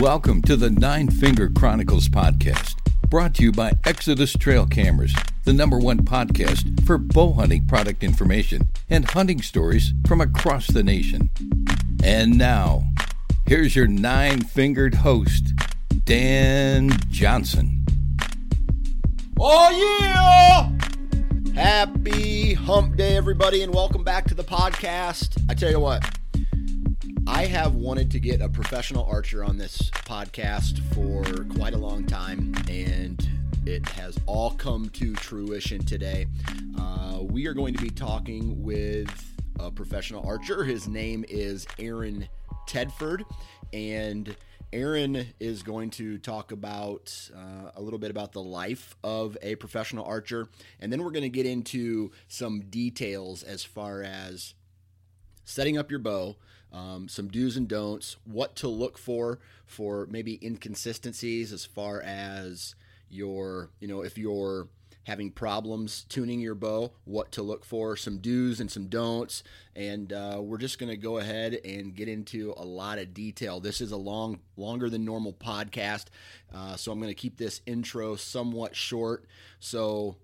Welcome to the Nine Finger Chronicles podcast, brought to you by Exodus Trail Cameras, the number one podcast for bow hunting product information and hunting stories from across the nation. And now, here's your nine fingered host, Dan Johnson. Oh, yeah! Happy hump day, everybody, and welcome back to the podcast. I tell you what, I have wanted to get a professional archer on this podcast for quite a long time, and it has all come to fruition today. Uh, we are going to be talking with a professional archer. His name is Aaron Tedford, and Aaron is going to talk about uh, a little bit about the life of a professional archer, and then we're going to get into some details as far as setting up your bow, um, some do's and don'ts, what to look for for maybe inconsistencies as far as your, you know, if you're having problems tuning your bow, what to look for, some do's and some don'ts. And uh, we're just going to go ahead and get into a lot of detail. This is a long, longer than normal podcast, uh, so I'm going to keep this intro somewhat short. So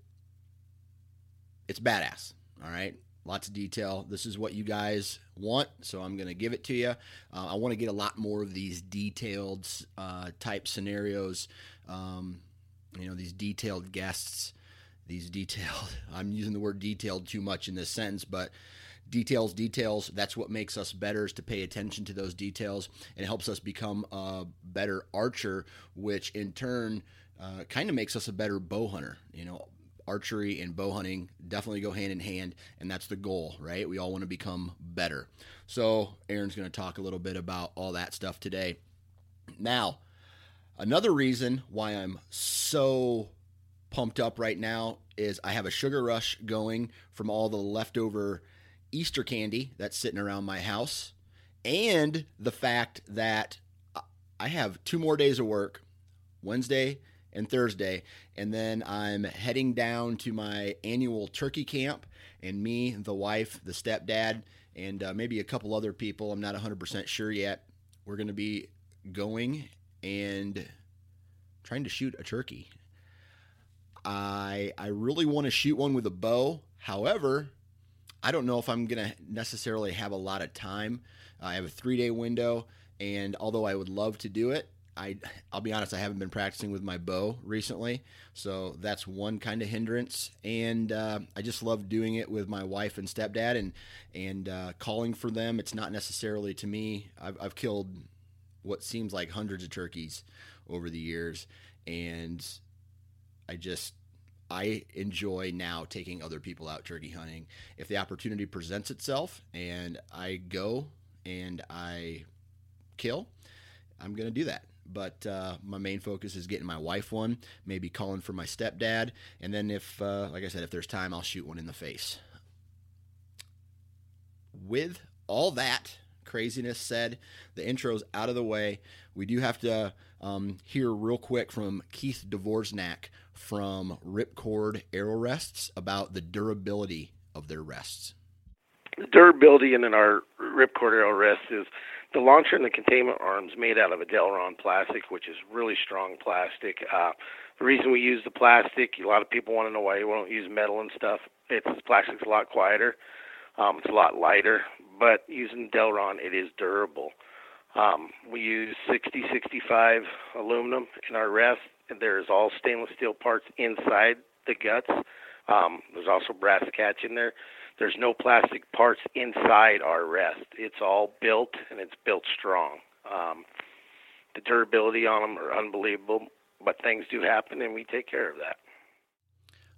it's badass. All right lots of detail. This is what you guys want, so I'm going to give it to you. Uh, I want to get a lot more of these detailed uh, type scenarios. Um, you know, these detailed guests, these detailed. I'm using the word detailed too much in this sentence, but details, details. That's what makes us better is to pay attention to those details, and helps us become a better archer, which in turn. Uh, kind of makes us a better bow hunter. You know, archery and bow hunting definitely go hand in hand, and that's the goal, right? We all want to become better. So, Aaron's going to talk a little bit about all that stuff today. Now, another reason why I'm so pumped up right now is I have a sugar rush going from all the leftover Easter candy that's sitting around my house, and the fact that I have two more days of work Wednesday and Thursday. And then I'm heading down to my annual turkey camp. And me, the wife, the stepdad, and uh, maybe a couple other people, I'm not 100% sure yet, we're going to be going and trying to shoot a turkey. I, I really want to shoot one with a bow. However, I don't know if I'm going to necessarily have a lot of time. I have a three day window, and although I would love to do it, I I'll be honest, I haven't been practicing with my bow recently, so that's one kind of hindrance. And uh, I just love doing it with my wife and stepdad, and and uh, calling for them. It's not necessarily to me. I've, I've killed what seems like hundreds of turkeys over the years, and I just I enjoy now taking other people out turkey hunting. If the opportunity presents itself and I go and I kill, I'm going to do that but uh, my main focus is getting my wife one, maybe calling for my stepdad, and then if, uh, like I said, if there's time, I'll shoot one in the face. With all that craziness said, the intro's out of the way. We do have to um, hear real quick from Keith Dvorak from Ripcord Arrow Rests about the durability of their rests. Durability in our Ripcord Arrow Rest is the launcher and the containment arms made out of a Delrin plastic, which is really strong plastic. Uh, the reason we use the plastic, a lot of people want to know why we don't use metal and stuff. It's plastic's a lot quieter, um, it's a lot lighter, but using Delrin, it is durable. Um, we use 6065 aluminum in our rest. There's all stainless steel parts inside the guts. Um, there's also brass catch in there. There's no plastic parts inside our rest. It's all built and it's built strong. Um, the durability on them are unbelievable, but things do happen and we take care of that.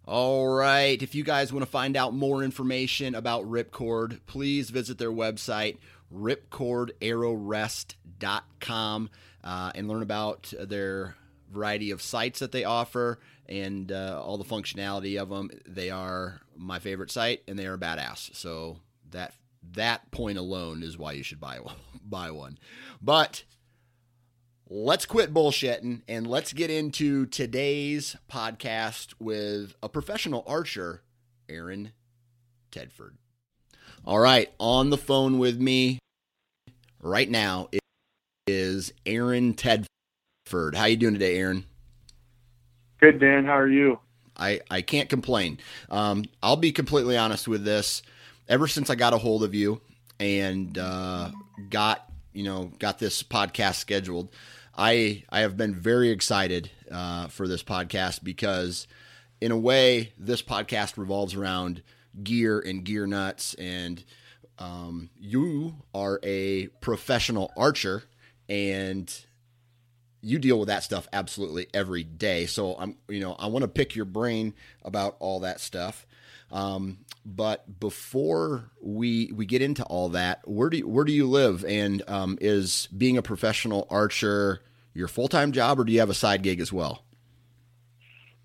All right. If you guys want to find out more information about Ripcord, please visit their website, ripcordarrowrest.com, uh, and learn about their variety of sites that they offer and uh, all the functionality of them. They are my favorite site, and they are badass. So that that point alone is why you should buy one. buy one. But let's quit bullshitting and let's get into today's podcast with a professional archer, Aaron Tedford. All right, on the phone with me right now is Aaron Tedford. How you doing today, Aaron? Good, Dan. How are you? I, I can't complain. Um, I'll be completely honest with this. Ever since I got a hold of you and uh, got you know got this podcast scheduled, I I have been very excited uh, for this podcast because, in a way, this podcast revolves around gear and gear nuts, and um, you are a professional archer, and you deal with that stuff absolutely every day. So I'm you know I want to pick your brain about all that stuff. Um, but before we we get into all that, where do you, where do you live? And um, is being a professional archer your full time job, or do you have a side gig as well?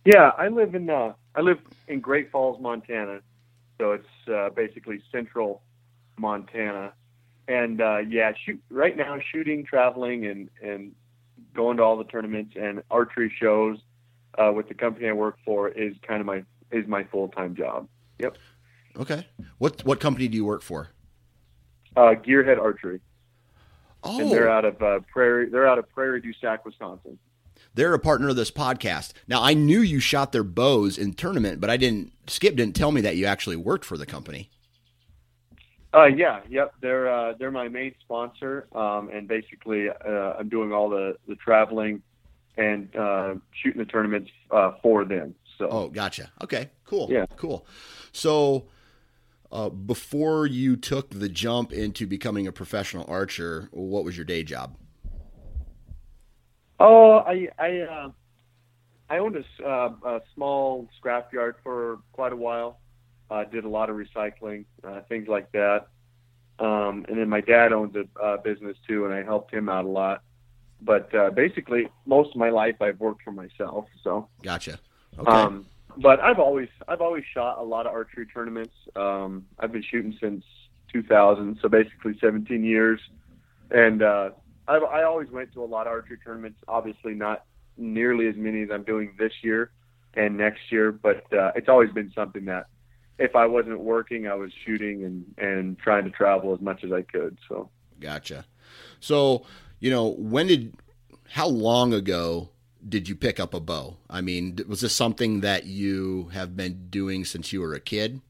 Yeah, I live in uh, I live in Great Falls, Montana, so it's uh, basically central Montana. And uh, yeah, shoot right now, shooting, traveling, and and going to all the tournaments and archery shows uh, with the company I work for is kind of my is my full time job. Yep. Okay. What what company do you work for? Uh, Gearhead Archery. Oh, and they're out of uh, Prairie. They're out of Prairie du Sac, Wisconsin. They're a partner of this podcast. Now I knew you shot their bows in tournament, but I didn't. Skip didn't tell me that you actually worked for the company. Uh, yeah, yep. They're uh, they're my main sponsor, um, and basically uh, I'm doing all the the traveling and uh, shooting the tournaments uh, for them. So. Oh, gotcha. Okay, cool. Yeah, cool. So uh, before you took the jump into becoming a professional archer, what was your day job? Oh, I I I owned a, uh, a small scrapyard for quite a while. Uh, did a lot of recycling, uh, things like that. Um, and then my dad owns a uh, business too, and I helped him out a lot. But uh, basically, most of my life I've worked for myself. So gotcha. Okay. Um, but I've always I've always shot a lot of archery tournaments. Um, I've been shooting since 2000, so basically 17 years, and uh, i I always went to a lot of archery tournaments. Obviously, not nearly as many as I'm doing this year and next year, but uh, it's always been something that if I wasn't working, I was shooting and and trying to travel as much as I could. So gotcha. So you know when did how long ago did you pick up a bow? I mean, was this something that you have been doing since you were a kid?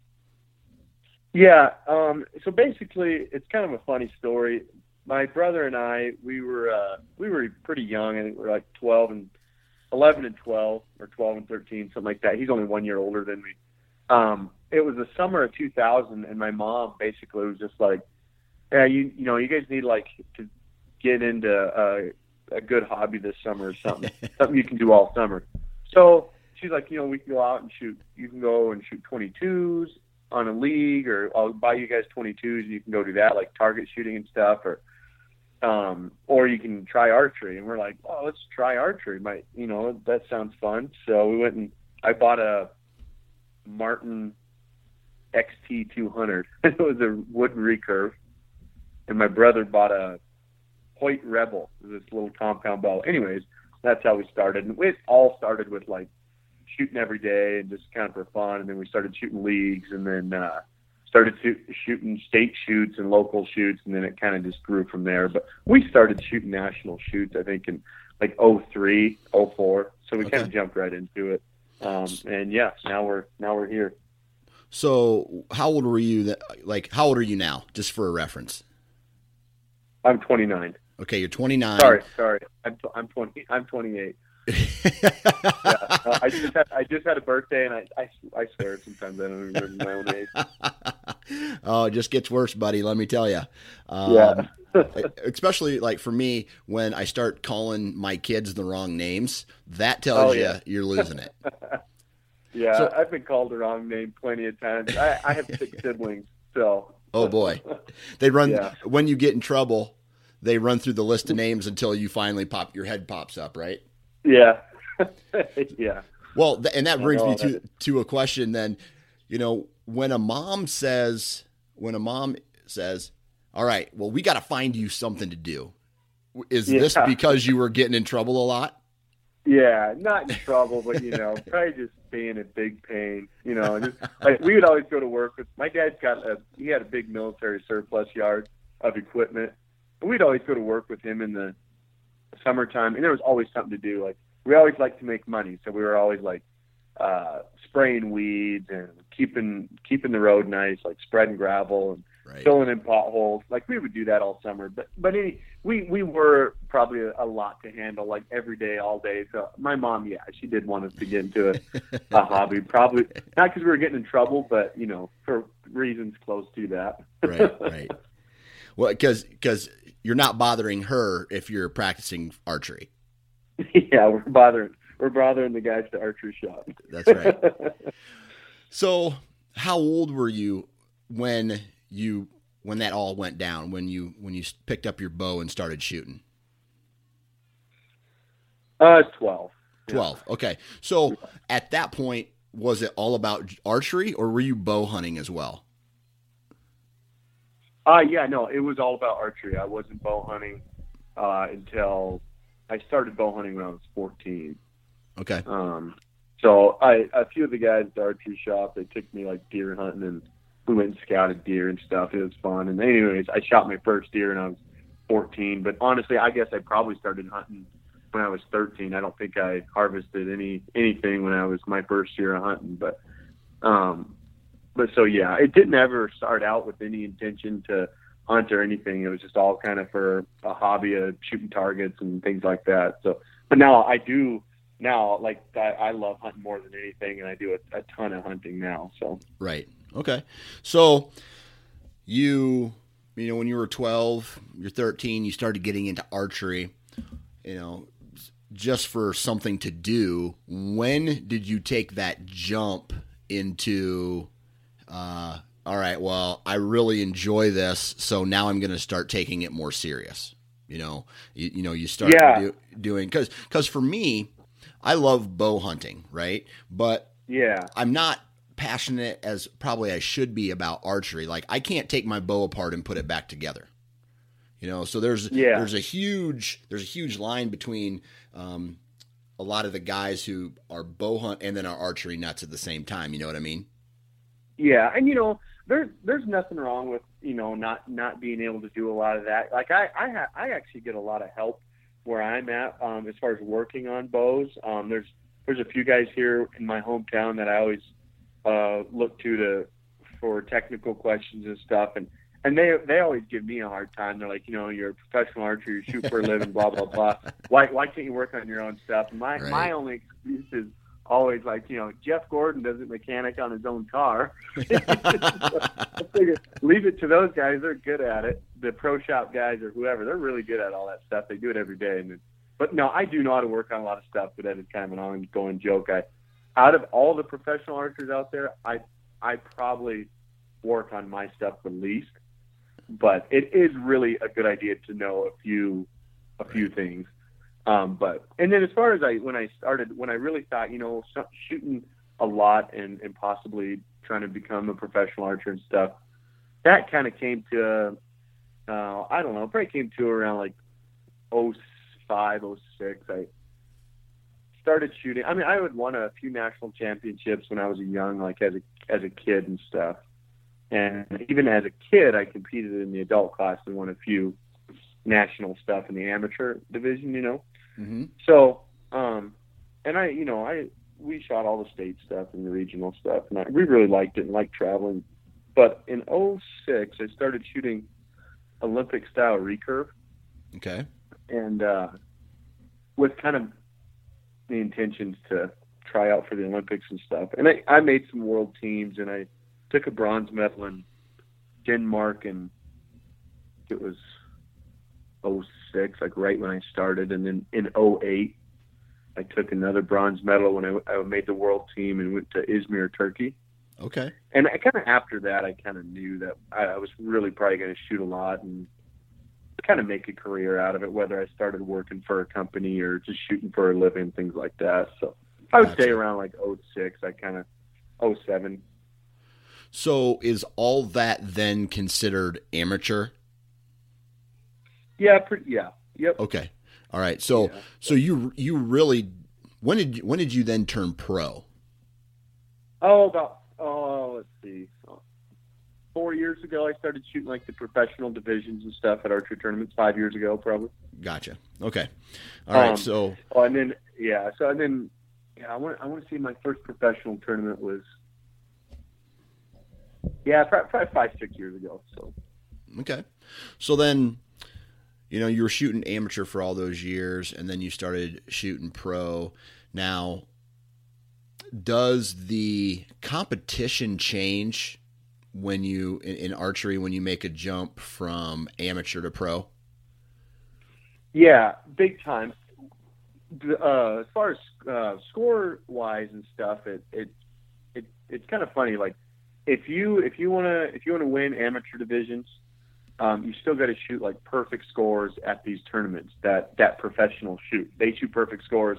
Yeah. Um, so basically, it's kind of a funny story. My brother and I, we were uh, we were pretty young. I think we were like 12 and 11 and 12, or 12 and 13, something like that. He's only one year older than me. Um, it was the summer of 2000, and my mom basically was just like, "Yeah, you you know, you guys need like to get into uh, a good hobby this summer or something, something you can do all summer. So she's like, you know, we can go out and shoot. You can go and shoot 22s on a league, or I'll buy you guys 22s, and you can go do that, like target shooting and stuff, or um, or you can try archery. And we're like, oh, let's try archery. Might you know that sounds fun. So we went and I bought a Martin XT200. it was a wooden recurve, and my brother bought a Hoyt Rebel, this little compound bow. Anyways, that's how we started. And it all started with like shooting every day and just kind of for fun. And then we started shooting leagues and then uh, started to, shooting state shoots and local shoots. And then it kind of just grew from there. But we started shooting national shoots, I think, in like 03, 04. So we okay. kind of jumped right into it. Um, and yeah, now we're now we're here. So, how old were you? That like, how old are you now? Just for a reference. I'm 29. Okay, you're 29. Sorry, sorry. I'm I'm 20. I'm 28. yeah, uh, I just had I just had a birthday, and I I, I swear sometimes I don't even remember my own age. oh, it just gets worse, buddy. Let me tell you. Um, Yeah. especially like for me, when I start calling my kids the wrong names, that tells Oh, you yeah. you're losing it. Yeah, So- I've been called the wrong name plenty of times. I, I have six siblings, so Oh boy, they run Yeah. when you get in trouble. They run through the list of names until you finally pop your head pops up, right? yeah, yeah, Well, th- and that brings me to to a question. Then, you know, when a mom says, when a mom says, "All right, well, we got to find you something to do," is this because you were getting in trouble a lot? yeah. Not in trouble, but you know, probably just being in big pain. You know, just like we would always go to work with. My dad's got a he had a big military surplus yard of equipment, and we'd always go to work with him in the summertime, and there was always something to do. Like we always liked to make money, so we were always like uh spraying weeds and keeping keeping the road nice, like spreading gravel and Right. filling in potholes. Like we would do that all summer. But but any we we were probably a, a lot to handle, like every day, all day. So my mom, yeah, she did want us to get into a, a hobby. Probably not because we were getting in trouble, but you know, for reasons close to that. right, right. Well, because because you're not bothering her if you're practicing archery. yeah, we're bothering we're bothering the guys at the archery shop. That's right. So, how old were you when you when that all went down? When you when you picked up your bow and started shooting? uh, it's twelve. Yeah. 12. Okay. So, at that point, was it all about archery or were you bow hunting as well? Uh yeah, no, it was all about archery. I wasn't bow hunting uh, until I started bow hunting when I was fourteen. Okay. Um, so I, a few of the guys at the archery shop, they took me like deer hunting and we went and scouted deer and stuff. It was fun. And anyways, I shot my first deer when I was 14. But honestly, I guess I probably started hunting when I was 13. I don't think I harvested any anything when I was my first year of hunting. But, um, but so yeah, it didn't ever start out with any intention to hunt or anything. It was just all kind of for a hobby of shooting targets and things like that. So, but now I do now like I, I love hunting more than anything, and I do a, a ton of hunting now. So Right. Okay. So, you you know when you were 12, you're 13, you started getting into archery, you know, just for something to do. When did you take that jump into uh all right, well, I really enjoy this, so now I'm going to start taking it more serious. You know, you, you know, you start Yeah. do, doing cuz cuz for me, I love bow hunting, right? But yeah, I'm not passionate as probably I should be about archery. Like I can't take my bow apart and put it back together. You know, so there's Yeah. there's a huge there's a huge line between um, a lot of the guys who are bow hunt and then are archery nuts at the same time. You know what I mean? yeah, and you know there's there's nothing wrong with you know not not being able to do a lot of that. Like I I ha- I actually get a lot of help where I'm at um, as far as working on bows. Um, there's there's a few guys here in my hometown that I always uh, look to to for technical questions and stuff, and and they they always give me a hard time. They're like, you know, you're a professional archer, you shoot for a living, blah blah blah. Why why can't you work on your own stuff? And my Right. my only excuse is always like, you know, Jeff Gordon doesn't mechanic on his own car. I figure leave it to those guys. They're good at it. The pro shop guys or whoever, they're really good at all that stuff. They do it every day. And but no, I do know how to work on a lot of stuff. But that is kind of an ongoing joke. I out of all the professional archers out there, I I probably work on my stuff the least. But it is really a good idea to know a few a few things. Um, but and then as far as I when I started when I really thought you know shooting a lot and and possibly trying to become a professional archer and stuff, that kind of came to uh, I don't know probably came to around like 05, 06. I started shooting. I mean I would won a few national championships when I was young, like as a as a kid and stuff. And even as a kid, I competed in the adult class and won a few national stuff in the amateur division, you know. mm-hmm. So, um, and I, you know, I we shot all the state stuff and the regional stuff, and I, we really liked it and liked traveling. But in '06, I started shooting Olympic style recurve, Okay. and uh, with kind of the intentions to try out for the Olympics and stuff. And I, I made some world teams, and I took a bronze medal in Denmark, and it was 06, like right when I started, and then in 08, I took another bronze medal when I, I made the world team and went to Izmir, Turkey. Okay. And I kind of after that, I kind of knew that I, I was really probably going to shoot a lot and kind of make a career out of it, whether I started working for a company or just shooting for a living, things like that. So I would say around like 06, I kind of 07. So is all that then considered amateur? Yeah, pretty, yeah, yep. Okay. All right. So Yeah. so you you really when did when did you then turn pro? Oh, about oh, let's see, four years ago, I started shooting like the professional divisions and stuff at archery tournaments. Five years ago, probably. Gotcha. Okay. All right. Um, So Oh, and then yeah, so and then yeah, I want I want to see my first professional tournament was yeah, probably, probably five six years ago. So okay. So then you know you were shooting amateur for all those years, and then you started shooting pro. Now, does the competition change when you in, in archery when you make a jump from amateur to pro? yeah, big time. Uh, as far as uh, score wise and stuff, it it it it's kind of funny. Like if you if you wanna if you wanna win amateur divisions, um, you still got to shoot like perfect scores at these tournaments that that professionals shoot. They shoot perfect scores,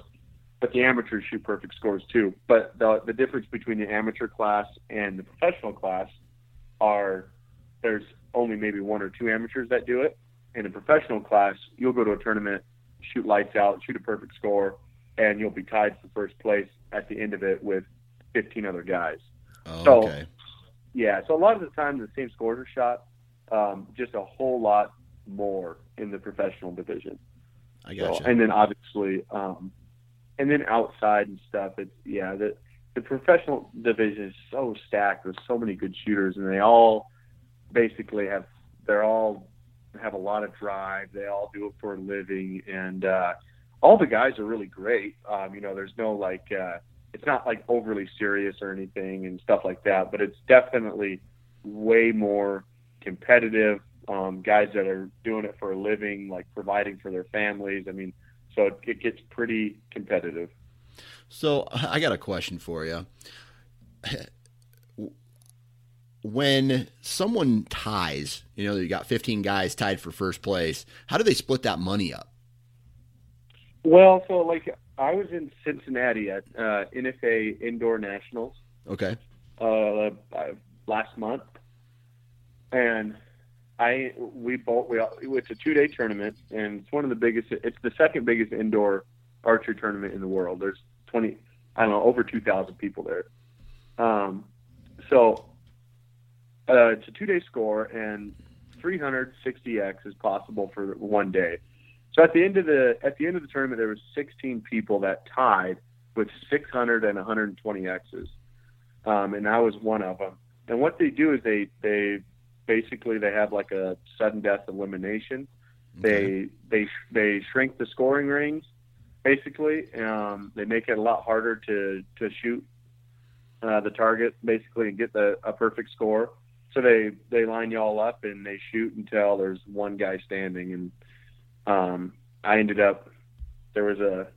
but the amateurs shoot perfect scores too. But the the difference between the amateur class and the professional class are there's only maybe one or two amateurs that do it. In a professional class, you'll go to a tournament, shoot lights out, shoot a perfect score, and you'll be tied for first place at the end of it with 15 other guys. Oh, So- okay. Yeah, so a lot of the time the same scores are shot, um, just a whole lot more in the professional division. I So, gotcha. and then obviously, um, and then outside and stuff. It's yeah, the the professional division is so stacked with so many good shooters, and they all basically have they're all have a lot of drive. They all do it for a living, and uh, all the guys are really great. Um, you know, there's no like uh, it's not like overly serious or anything and stuff like that, but it's definitely way more competitive. Um, guys that are doing it for a living, like providing for their families. I mean, so it, it gets pretty competitive. So I got a question for you. When someone ties, you know, you got 15 guys tied for first place. How do they split that money up? Well, so like I was in Cincinnati at uh, NFAA Indoor Nationals Okay. uh, last month, and I we both we it's a two day tournament, and it's one of the biggest. It's the second biggest indoor archery tournament in the world. There's twenty, I don't know, over two thousand people there. Um, so uh, it's a two day score, and 360x is possible for one day. So at the end of the at the end of the tournament, there was 16 people that tied with 600 and 120 x's, um, and I was one of them. And what they do is they they basically they have like a sudden death elimination. Okay. They they they shrink the scoring rings. Basically, um, they make it a lot harder to to shoot uh, the target basically and get the a perfect score. So they they line you all up and they shoot until there's one guy standing. And um, I ended up there was a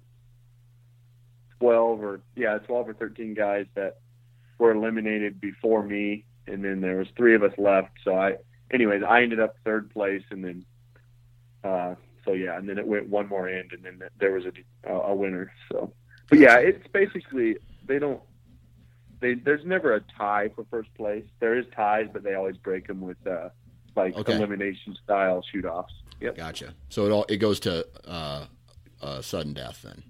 twelve or yeah twelve or thirteen guys that were eliminated before me, and then there was three of us left. So I, anyways, I ended up third place, and then, uh, so yeah, and then it went one more end, and then there was a a winner. So, but yeah, it's basically they don't. They, there's never a tie for first place. There is ties, but they always break them with uh, like Okay. elimination style shoot offs. Yep. Gotcha. So it all it goes to uh, uh, sudden death then.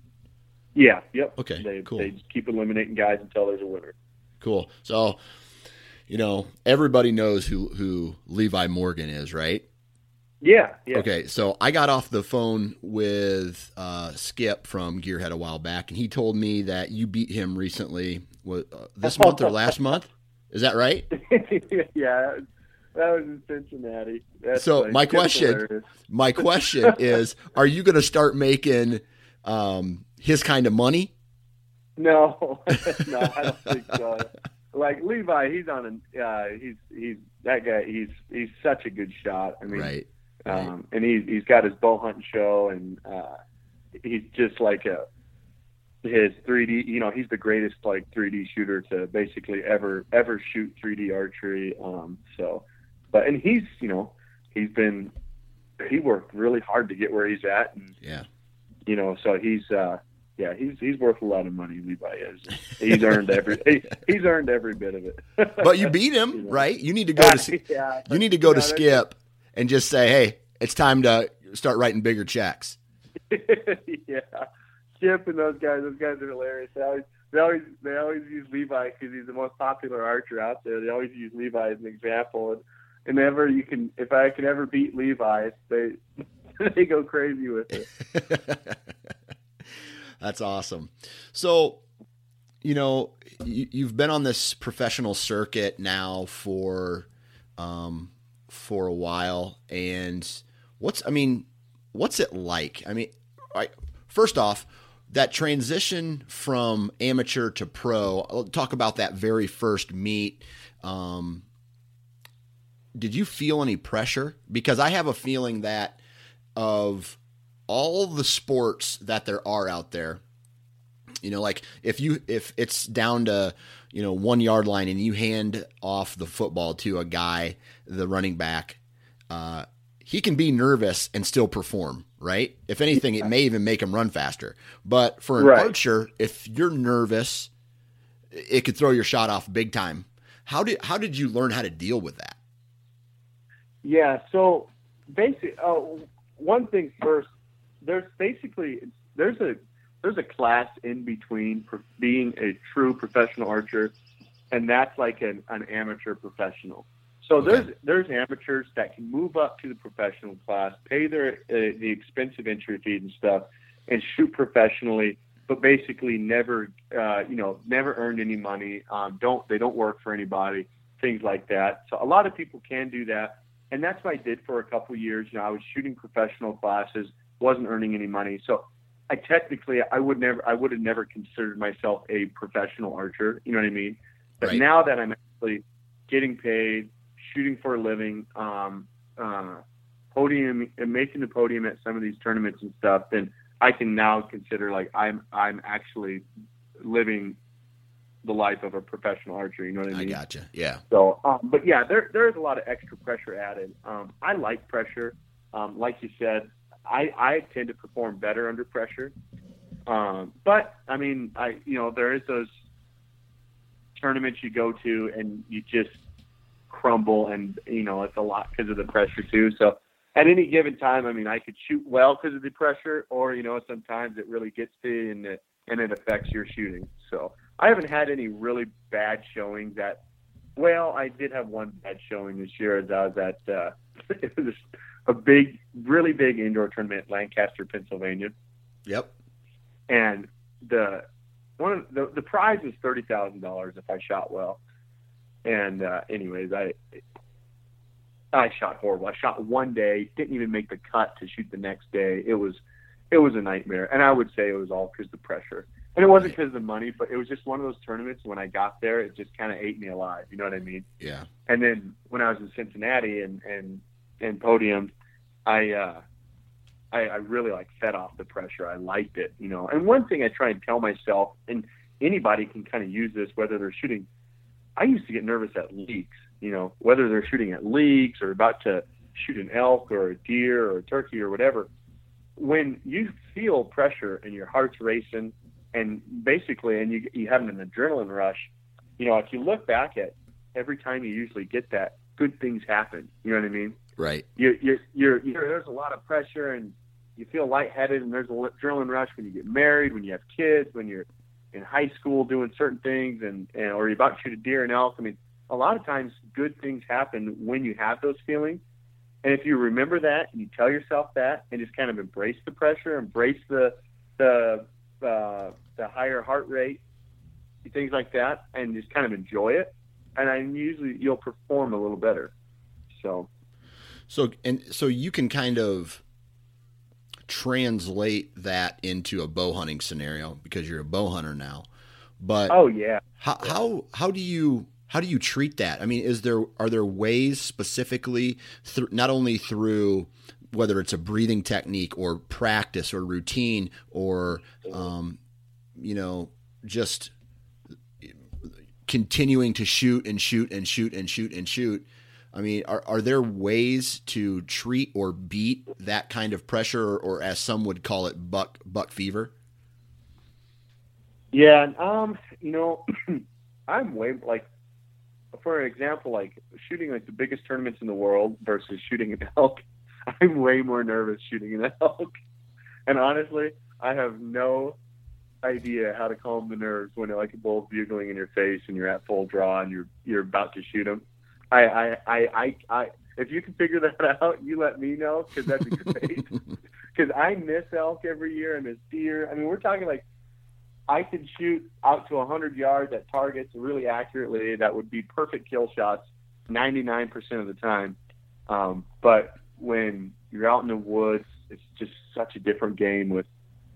Yeah. Yep. Okay, They cool. they just keep eliminating guys until there's a winner. Cool. So, you know, everybody knows who who Levi Morgan is, right? Yeah. Yeah. Okay, so I got off the phone with uh, Skip from Gearhead a while back, and he told me that you beat him recently. Uh, this month or last month? Is that right? yeah, that was in Cincinnati. That's So, funny. my Skip's question- hilarious. My question is: Are you going to start making um, his kind of money? No, no, I don't think so. Like Levi, he's on a Uh, he's he's that guy. He's he's such a good shot. I mean, right. Right. um, and he's he's got his bow hunting show, and uh, he's just like a his 3D. You know, he's the greatest like 3D shooter to basically ever ever shoot 3D archery. Um, so, but and he's you know he's been he worked really hard to get where he's at, and Yeah. you know, so he's uh, yeah, he's he's worth a lot of money. Levi is. He's earned every he, he's earned every bit of it. But you beat You him, know. right? You need to go to yeah, you need to go to No, that's- Skip and just say, "Hey, it's time to start writing bigger checks." yeah, Skip and those guys. Those guys are hilarious. They always, they always, they always use Levi because he's the most popular archer out there. They always use Levi as an example. And, and ever you can, if I can ever beat Levi, they they go crazy with it. That's awesome. So, you know, you, you've been on this professional circuit now for um, for a while, and what's I mean, what's it like? I mean, I, first off, that transition from amateur to pro. I'll talk about that very first meet. Um, did you feel any pressure? Because I have a feeling that of all the sports that there are out there, you know, like if you if it's down to you know one yard line and you hand off the football to a guy, the running back, uh, he can be nervous and still perform, right? If anything, it may even make him run faster. But for an Right. archer, if you're nervous, it could throw your shot off big time. How did how did you learn how to deal with that? Yeah. So basically, Uh, one thing first. There's basically there's a there's a class in between being a true professional archer, and that's like an, an amateur professional. So Okay. there's there's amateurs that can move up to the professional class, pay their uh, the expensive entry fees and stuff, and shoot professionally, but basically never uh, you know never earned any money. Um, don't they don't work for anybody, things like that. So a lot of people can do that and that's what I did for a couple of years. You know, I was shooting professional classes, wasn't earning any money, so I technically I would never I would have never considered myself a professional archer. You know what I mean? But Right. now that I'm actually getting paid, shooting for a living, um, uh, podium, and making the podium at some of these tournaments and stuff, then I can now consider like I'm I'm actually living the life of a professional archer. You know what I mean? I gotcha. Yeah. So, um, but yeah, there there is a lot of extra pressure added. Um, I like pressure. Um, like you said, I I tend to perform better under pressure. Um, but I mean, I you know there is those tournaments you go to and you just crumble, and you know it's a lot because of the pressure too. So. At any given time, I mean, I could shoot well because of the pressure, or you know, sometimes it really gets to you and it, and it affects your shooting. So I haven't had any really bad showings that well, I did have one bad showing this year as I was at uh, it was a big, really big indoor tournament in Lancaster, Pennsylvania, Yep. and the one of the the prize was thirty thousand dollars if I shot well. And uh, anyways, I I shot horrible. I shot one day, didn't even make the cut to shoot the next day. It was it was a nightmare, and I would say it was all because of the pressure. And it wasn't because of the money, but it was just one of those tournaments. When I got there, it just kind of ate me alive. You know what I mean? Yeah. And then when I was in Cincinnati and and and podiumed, I uh, I, I really like fed off the pressure. I liked it, you know. And one thing I try and tell myself, and anybody can kind of use this, whether they're shooting. I used to get nervous at leagues, you know, whether they're shooting at leagues or about to shoot an elk or a deer or a turkey or whatever. When you feel pressure and your heart's racing, and basically, and you you have an adrenaline rush, you know, if you look back at every time you usually get that, good things happen. You know what I mean? Right. you you're, you're, you're there's a lot of pressure and you feel lightheaded and there's a adrenaline rush when you get married, when you have kids, when you're in high school doing certain things and, and or you're about to shoot a deer and elk. I mean, a lot of times good things happen when you have those feelings. And if you remember that and you tell yourself that and just kind of embrace the pressure, embrace the the uh, the higher heart rate, things like that, and just kind of enjoy it, and I usually you'll perform a little better. So, so and so you can kind of translate that into a bow hunting scenario because you're a bow hunter now. But oh yeah, how how how do you how do you treat that? I mean, is there are there ways specifically through not only through whether it's a breathing technique or practice or routine or um, you know just continuing to shoot and shoot and shoot and shoot and shoot. I mean, are, are there ways to treat or beat that kind of pressure, or, or as some would call it, buck buck fever? Yeah, um, you know, I'm way like, for an example, like shooting like the biggest tournaments in the world versus shooting an elk. I'm way more nervous shooting an elk, and honestly, I have no idea how to calm the nerves when like a bull's bugling in your face and you're at full draw and you're you're about to shoot him. I I I I, I if you can figure that out, you let me know because that'd be great. Because I miss elk every year. I miss deer. I mean, we're talking like I could shoot out to 100 yards at targets really accurately. That would be perfect kill shots 99% of the time. Um, but when you're out in the woods, it's just such a different game with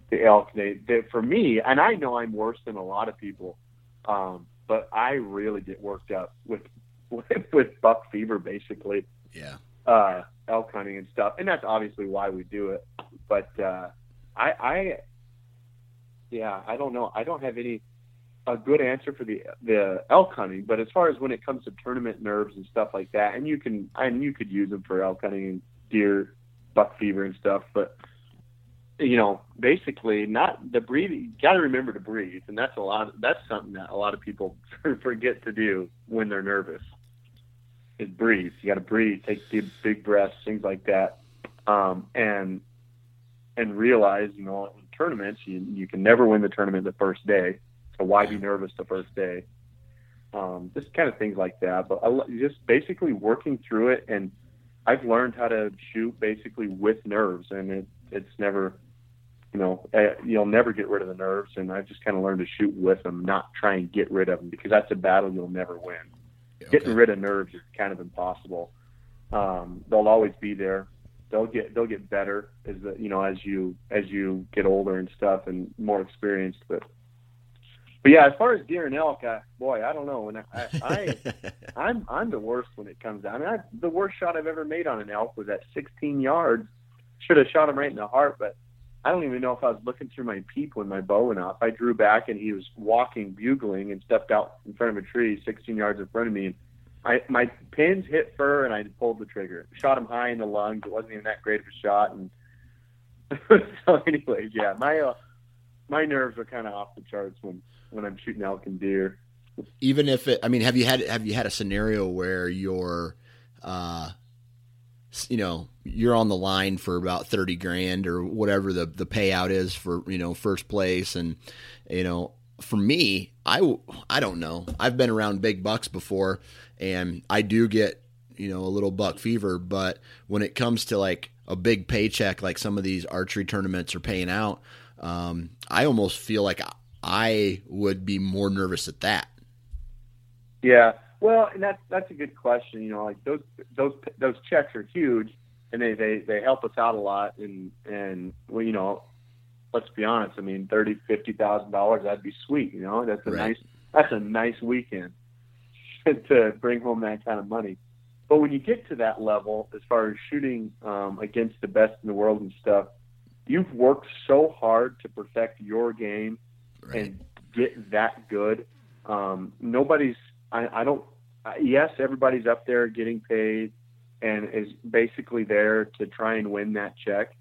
the elk. They, they for me, and I know I'm worse than a lot of people, um, but I really get worked up with with, with buck fever, basically. Yeah. Uh, elk hunting and stuff, and that's obviously why we do it. But uh, I, I, yeah, I don't know. I don't have any a good answer for the the elk hunting, but as far as when it comes to tournament nerves and stuff like that, and you can and you could use them for elk hunting and deer, buck fever and stuff, but you know, basically not the breathing. You got to remember to breathe, and that's a lot. That's something that a lot of people forget to do when they're nervous. Is breathe. You got to breathe, take deep, big breaths, things like that, um, and and realize, you know, in tournaments, you you can never win the tournament the first day. So why be nervous the first day? Um, just kind of things like that. But I, just basically working through it, and I've learned how to shoot basically with nerves, and it, it's never you know, eh, you'll never get rid of the nerves. And I've just kind of learned to shoot with them, not try and get rid of them because that's a battle you'll never win. Okay. Getting rid of nerves is kind of impossible. Um, they'll always be there. They'll get they'll get better as the you know as you as you get older and stuff and more experienced. But but yeah, as far as deer and elk, I, boy, I don't know. And I, I, I am I'm the worst when it comes down. I mean, I, the worst shot I've ever made on an elk was at 16 yards. Should have shot him right in the heart, but I don't even know if I was looking through my peep when my bow went off. I drew back and he was walking, bugling, and stepped out in front of a tree 16 yards in front of me. And I, my pins hit fur and I pulled the trigger. Shot him high in the lungs. It wasn't even that great of a shot. And so, anyways, yeah, my uh, my nerves are kind of off the charts when when I'm shooting elk and deer. Even if it, I mean, have you had have you had a scenario where you're uh, you know you're on the line for about 30 grand or whatever the the payout is for you know first place. And you know for me i i don't know. I've been around big bucks before and i do get you know a little buck fever. But when it comes to like a big paycheck like some of these archery tournaments are paying out um, i almost feel like i would be more nervous at that. Yeah well, and that's that's a good question. You know, like those those those checks are huge, and they they they help us out a lot. And and well, you know, let's be honest. I mean, thirty fifty thousand dollars that'd be sweet. You know, that's a right. nice that's a nice weekend to bring home that kind of money. But when you get to that level, as far as shooting um, against the best in the world and stuff, you've worked so hard to perfect your game right. and get that good. Um, nobody's I, I don't. Yes, everybody's up there getting paid and is basically there to try and win that check.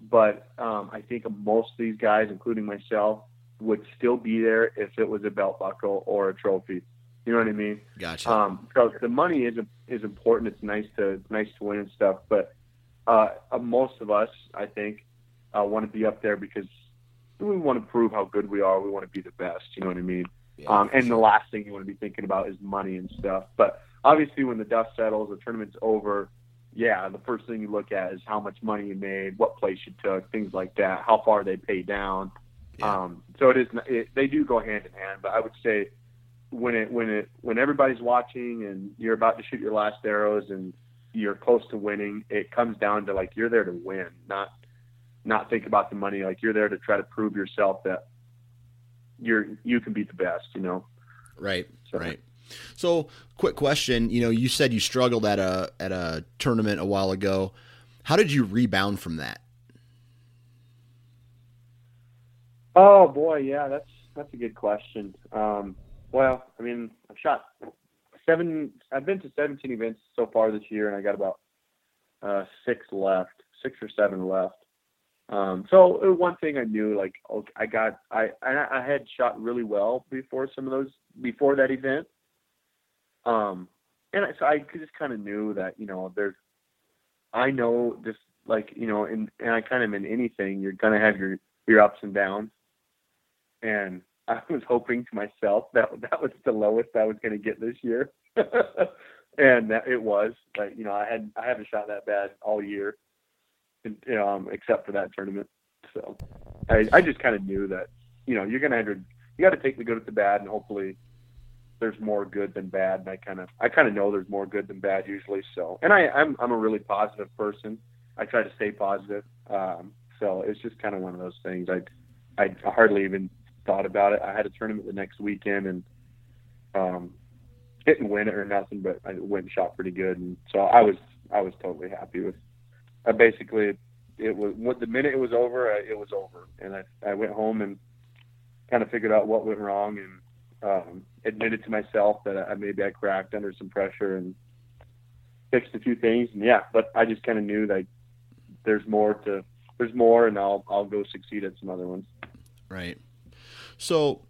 But um, I think most of these guys, including myself, would still be there if it was a belt buckle or a trophy. You know what I mean? Gotcha. Um, so the money is is important. It's nice to it's nice to win and stuff, but uh, uh most of us, I think, uh, want to be up there because we want to prove how good we are. We want to be the best. You know what I mean? Yeah, um, and sure. the last thing you want to be thinking about is money and stuff. But obviously, when the dust settles, the tournament's over. Yeah, the first thing you look at is how much money you made, what place you took, things like that, how far they paid down. Yeah. Um, so it is. It, they do go hand in hand. But I would say when it when it when everybody's watching and you're about to shoot your last arrows and you're close to winning. It comes down to like you're there to win, not not think about the money. Like you're there to try to prove yourself that you're you can be the best. You know. Right. So. Right. So, quick question. You know, you said you struggled at a at a tournament a while ago. How did you rebound from that? Oh boy, yeah, that's that's a good question. Um, well, I mean, I've shot seven. I've been to 17 events so far this year, and I got about uh, six left, six or seven left. Um, so uh, one thing I knew, like, okay, I got, I, I had shot really well before some of those, before that event. Um, and I, so I just kind of knew that, you know, there's, I know this, like, you know, and, and I kind of in anything, you're to have your, your ups and downs. And I was hoping to myself that that was the lowest I was to get this year. and that it was like, you know, I had, I haven't shot that bad all year um, except for that tournament. So I, I just kind of knew that, you know, you're have to, you got to take the good with the bad, and hopefully there's more good than bad. And I kind of, I kind of know there's more good than bad usually. So, and I, I'm, I'm a really positive person. I try to stay positive. Um, so it's just kind of one of those things. I, I hardly even thought about it. I had a tournament the next weekend and, um, didn't win it or nothing, but I went and shot pretty good. And so I was, I was totally happy with I basically it was the minute it was over, I, it was over, and I I went home and kind of figured out what went wrong and um, admitted to myself that I, maybe I cracked under some pressure and fixed a few things. And yeah, but I just kind of knew that there's more to there's more, and I'll I'll go succeed at some other ones. Right. So,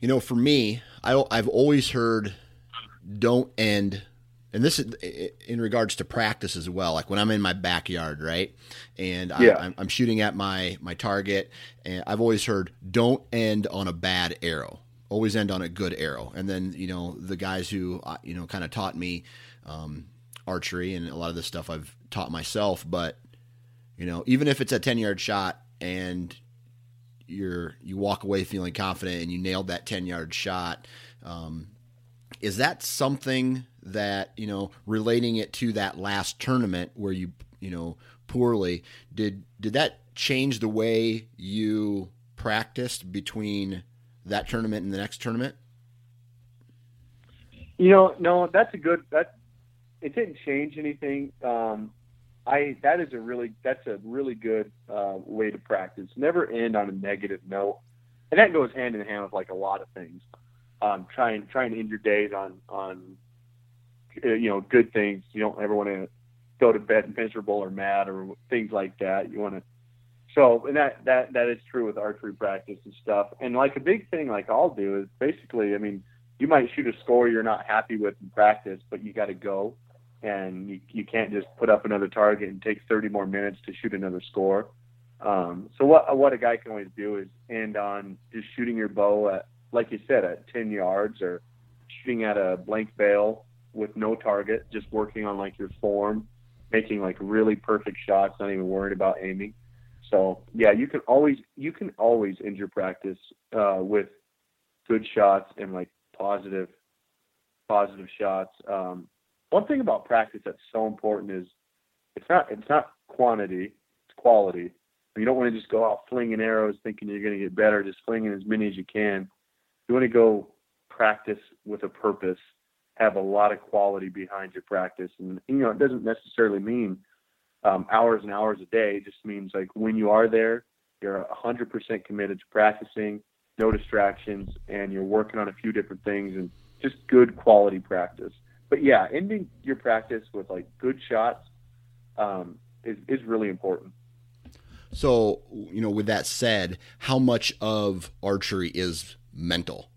you know, for me, I I've always heard don't end and this is in regards to practice as well. Like when I'm in my backyard, right, and yeah. I, am shooting at my my target, and I've always heard, "Don't end on a bad arrow. Always end on a good arrow." And then you know the guys who uh, you know kind of taught me um, archery and a lot of this stuff I've taught myself. But you know, even if it's a 10 yard shot and you're you walk away feeling confident and you nailed that 10 yard shot. Um, is that something that you know relating it to that last tournament where you you know poorly did did that change the way you practiced between that tournament and the next tournament? You know no that's a good that it didn't change anything. Um i that is a really that's a really good uh, way to practice. Never end on a negative note. And that goes hand in hand with like a lot of things um trying trying to end your days on on uh, you know, good things. You don't ever want to go to bed miserable or mad or things like that. You want to. So, and that that that is true with archery practice and stuff. And like a big thing, like I'll do is basically, I mean, you might shoot a score you're not happy with in practice, but you got to go, and you you can't just put up another target and take 30 more minutes to shoot another score. Um, so what what a guy can always do is end on just shooting your bow at, like you said, at 10 yards or shooting at a blank bale with no target, just working on like your form, making like really perfect shots, not even worried about aiming. So yeah, you can always you can always end your practice uh, with good shots and like positive positive shots. Um, one thing about practice that's so important is it's not it's not quantity, it's quality. You don't want to just go out flinging arrows thinking you're going to get better, just flinging as many as you can. You want to go practice with a purpose have a lot of quality behind your practice. And you know, it doesn't necessarily mean um, hours and hours a day. It just means like when you are there, you're 100% committed to practicing, no distractions, and you're working on a few different things and just good quality practice. But yeah, ending your practice with like good shots um, is is really important. So, you know, with that said, how much of archery is mental?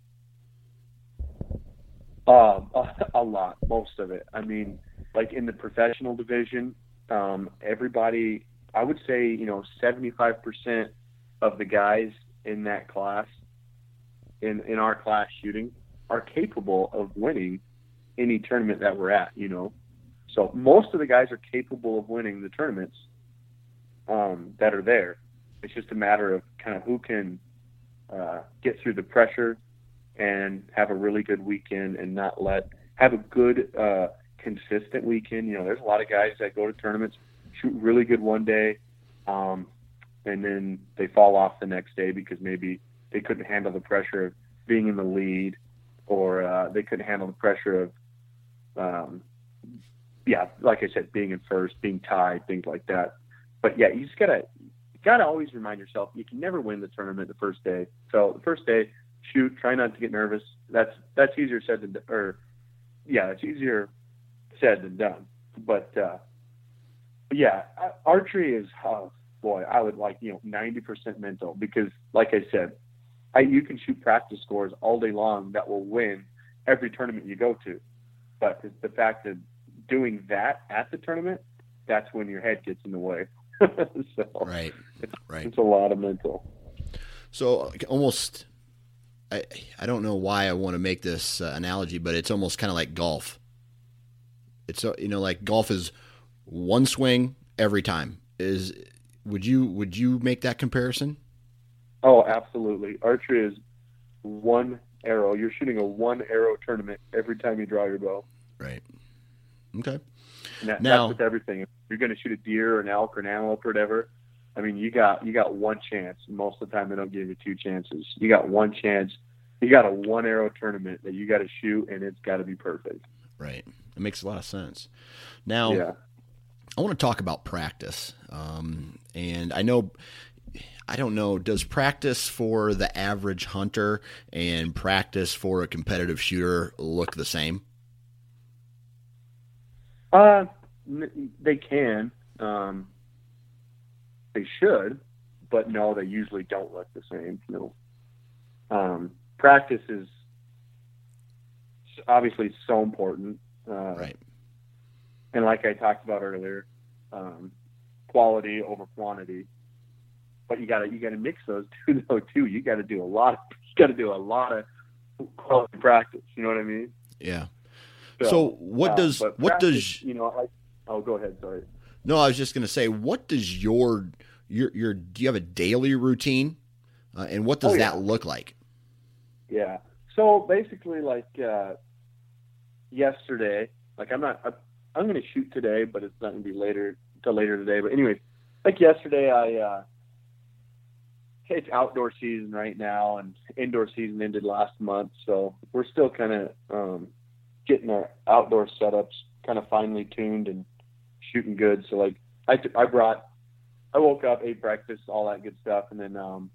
Um, a, a lot, most of it. I mean, like in the professional division, um, everybody, I would say, you know, 75% of the guys in that class, in, in our class shooting, are capable of winning any tournament that we're at, you know. So most of the guys are capable of winning the tournaments um, that are there. It's just a matter of kind of who can uh, get through the pressure and have a really good weekend and not let have a good uh, consistent weekend. You know, there's a lot of guys that go to tournaments, shoot really good one day, um, and then they fall off the next day because maybe they couldn't handle the pressure of being in the lead, or uh, they couldn't handle the pressure of, um, yeah, like I said, being in first, being tied, things like that. But yeah, you just gotta you gotta always remind yourself you can never win the tournament the first day. So the first day, shoot, try not to get nervous. That's that's easier said than or yeah, it's easier said than done. But, uh, yeah, archery is oh, boy, I would like you know ninety percent mental because, like I said, I, you can shoot practice scores all day long that will win every tournament you go to, but the fact of doing that at the tournament, that's when your head gets in the way. so right, it's, right. It's a lot of mental. So almost, I I don't know why I want to make this uh, analogy, but it's almost kind of like golf. It's uh, you know like golf is one swing every time. Is would you would you make that comparison? Oh, absolutely. Archery is one arrow. You're shooting a one arrow tournament every time you draw your bow. Right. Okay. And that, Now- that's with everything. If you're going to shoot a deer or an elk or an antelope or whatever, I mean, you got you got one chance. Most of the time, they don't give you two chances. You got one chance. You got a one arrow tournament that you got to shoot, and it's got to be perfect. Right. It makes a lot of sense. Now, Yeah. I want to talk about practice. Um, and I know, I don't know, does practice for the average hunter and practice for a competitive shooter look the same? Uh, n- they can. Um, they should, but no, they usually don't look the same. No. Um, practice is obviously so important. Uh, Right. And like I talked about earlier, um, quality over quantity. But you gotta you gotta mix those two though too. You gotta do a lot. Of, you gotta do a lot of quality practice. You know what I mean? Yeah. So, what uh, does what practice, does you know? Like, oh, go ahead. Sorry. no? I was just going to say, what does your your your do you have a daily routine, uh, and what does Oh, yeah. that look like? Yeah. So basically, like uh, yesterday, like I'm not, I'm going to shoot today, but it's not going to be later till later today. But anyway, like yesterday, I uh, it's outdoor season right now, and indoor season ended last month, so we're still kind of um, getting our outdoor setups kind of finely tuned and shooting good. So like I, I brought, I woke up, ate breakfast, all that good stuff, and then um,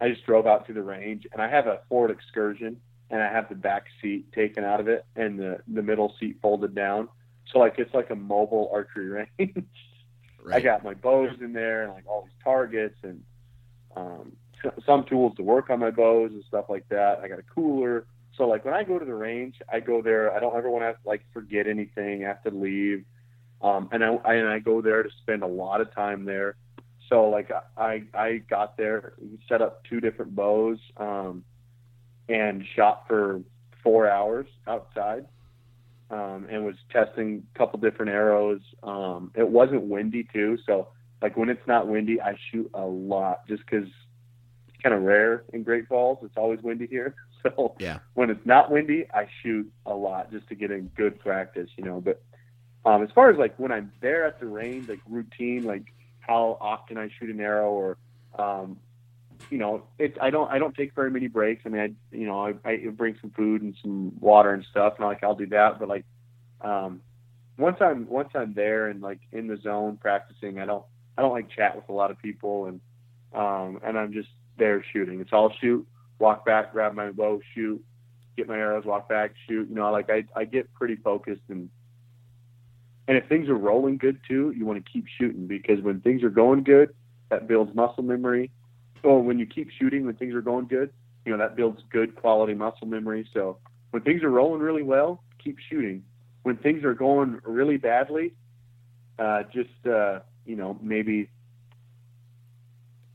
I just drove out to the range, and I have a Ford Excursion, and I have the back seat taken out of it, and the the middle seat folded down. So like it's like a mobile archery range. I got my bows in there, and like all these targets, and um, some tools to work on my bows and stuff like that. I got a cooler. So like when I go to the range, I go there. I don't ever want to like forget anything. I have to leave, um, and I I- and I go there to spend a lot of time there. So like I I got there, set up two different bows, um, and shot for four hours outside, um, and was testing a couple different arrows. Um, it wasn't windy too, so like when it's not windy, I shoot a lot just because it's kind of rare in Great Falls. It's always windy here, so Yeah. when it's not windy, I shoot a lot just to get in good practice, you know. But um, as far as like when I'm there at the range, like routine, like how often I shoot an arrow, or um, you know, it I don't I don't take very many breaks. I mean, I you know I, I bring some food and some water and stuff, and like I'll do that. But like um, once I'm once I'm there and like in the zone practicing, I don't I don't like chat with a lot of people, and um, and I'm just there shooting. It's all shoot, walk back, grab my bow, shoot, get my arrows, walk back, shoot. You know, like I I get pretty focused and and if things are rolling good too, you want to keep shooting because when things are going good, that builds muscle memory. Or when you keep shooting when things are going good, you know that builds good quality muscle memory. So when things are rolling really well, keep shooting. When things are going really badly, uh, just uh, you know maybe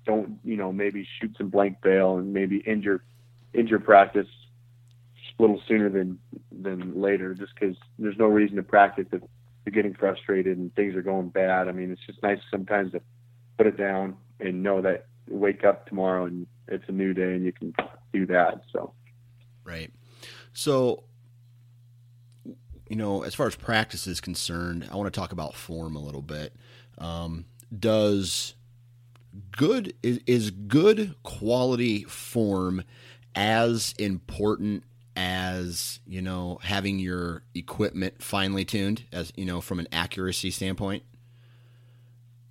don't you know maybe shoot some blank bale and maybe injure injure practice a little sooner than than later, just because there's no reason to practice if you're getting frustrated and things are going bad. I mean, it's just nice sometimes to put it down and know that wake up tomorrow and it's a new day and you can do that. So Right. So you know, as far as practice is concerned, I want to talk about form a little bit. Um, does good is, is good quality form as important as you know having your equipment finely tuned as you know from an accuracy standpoint?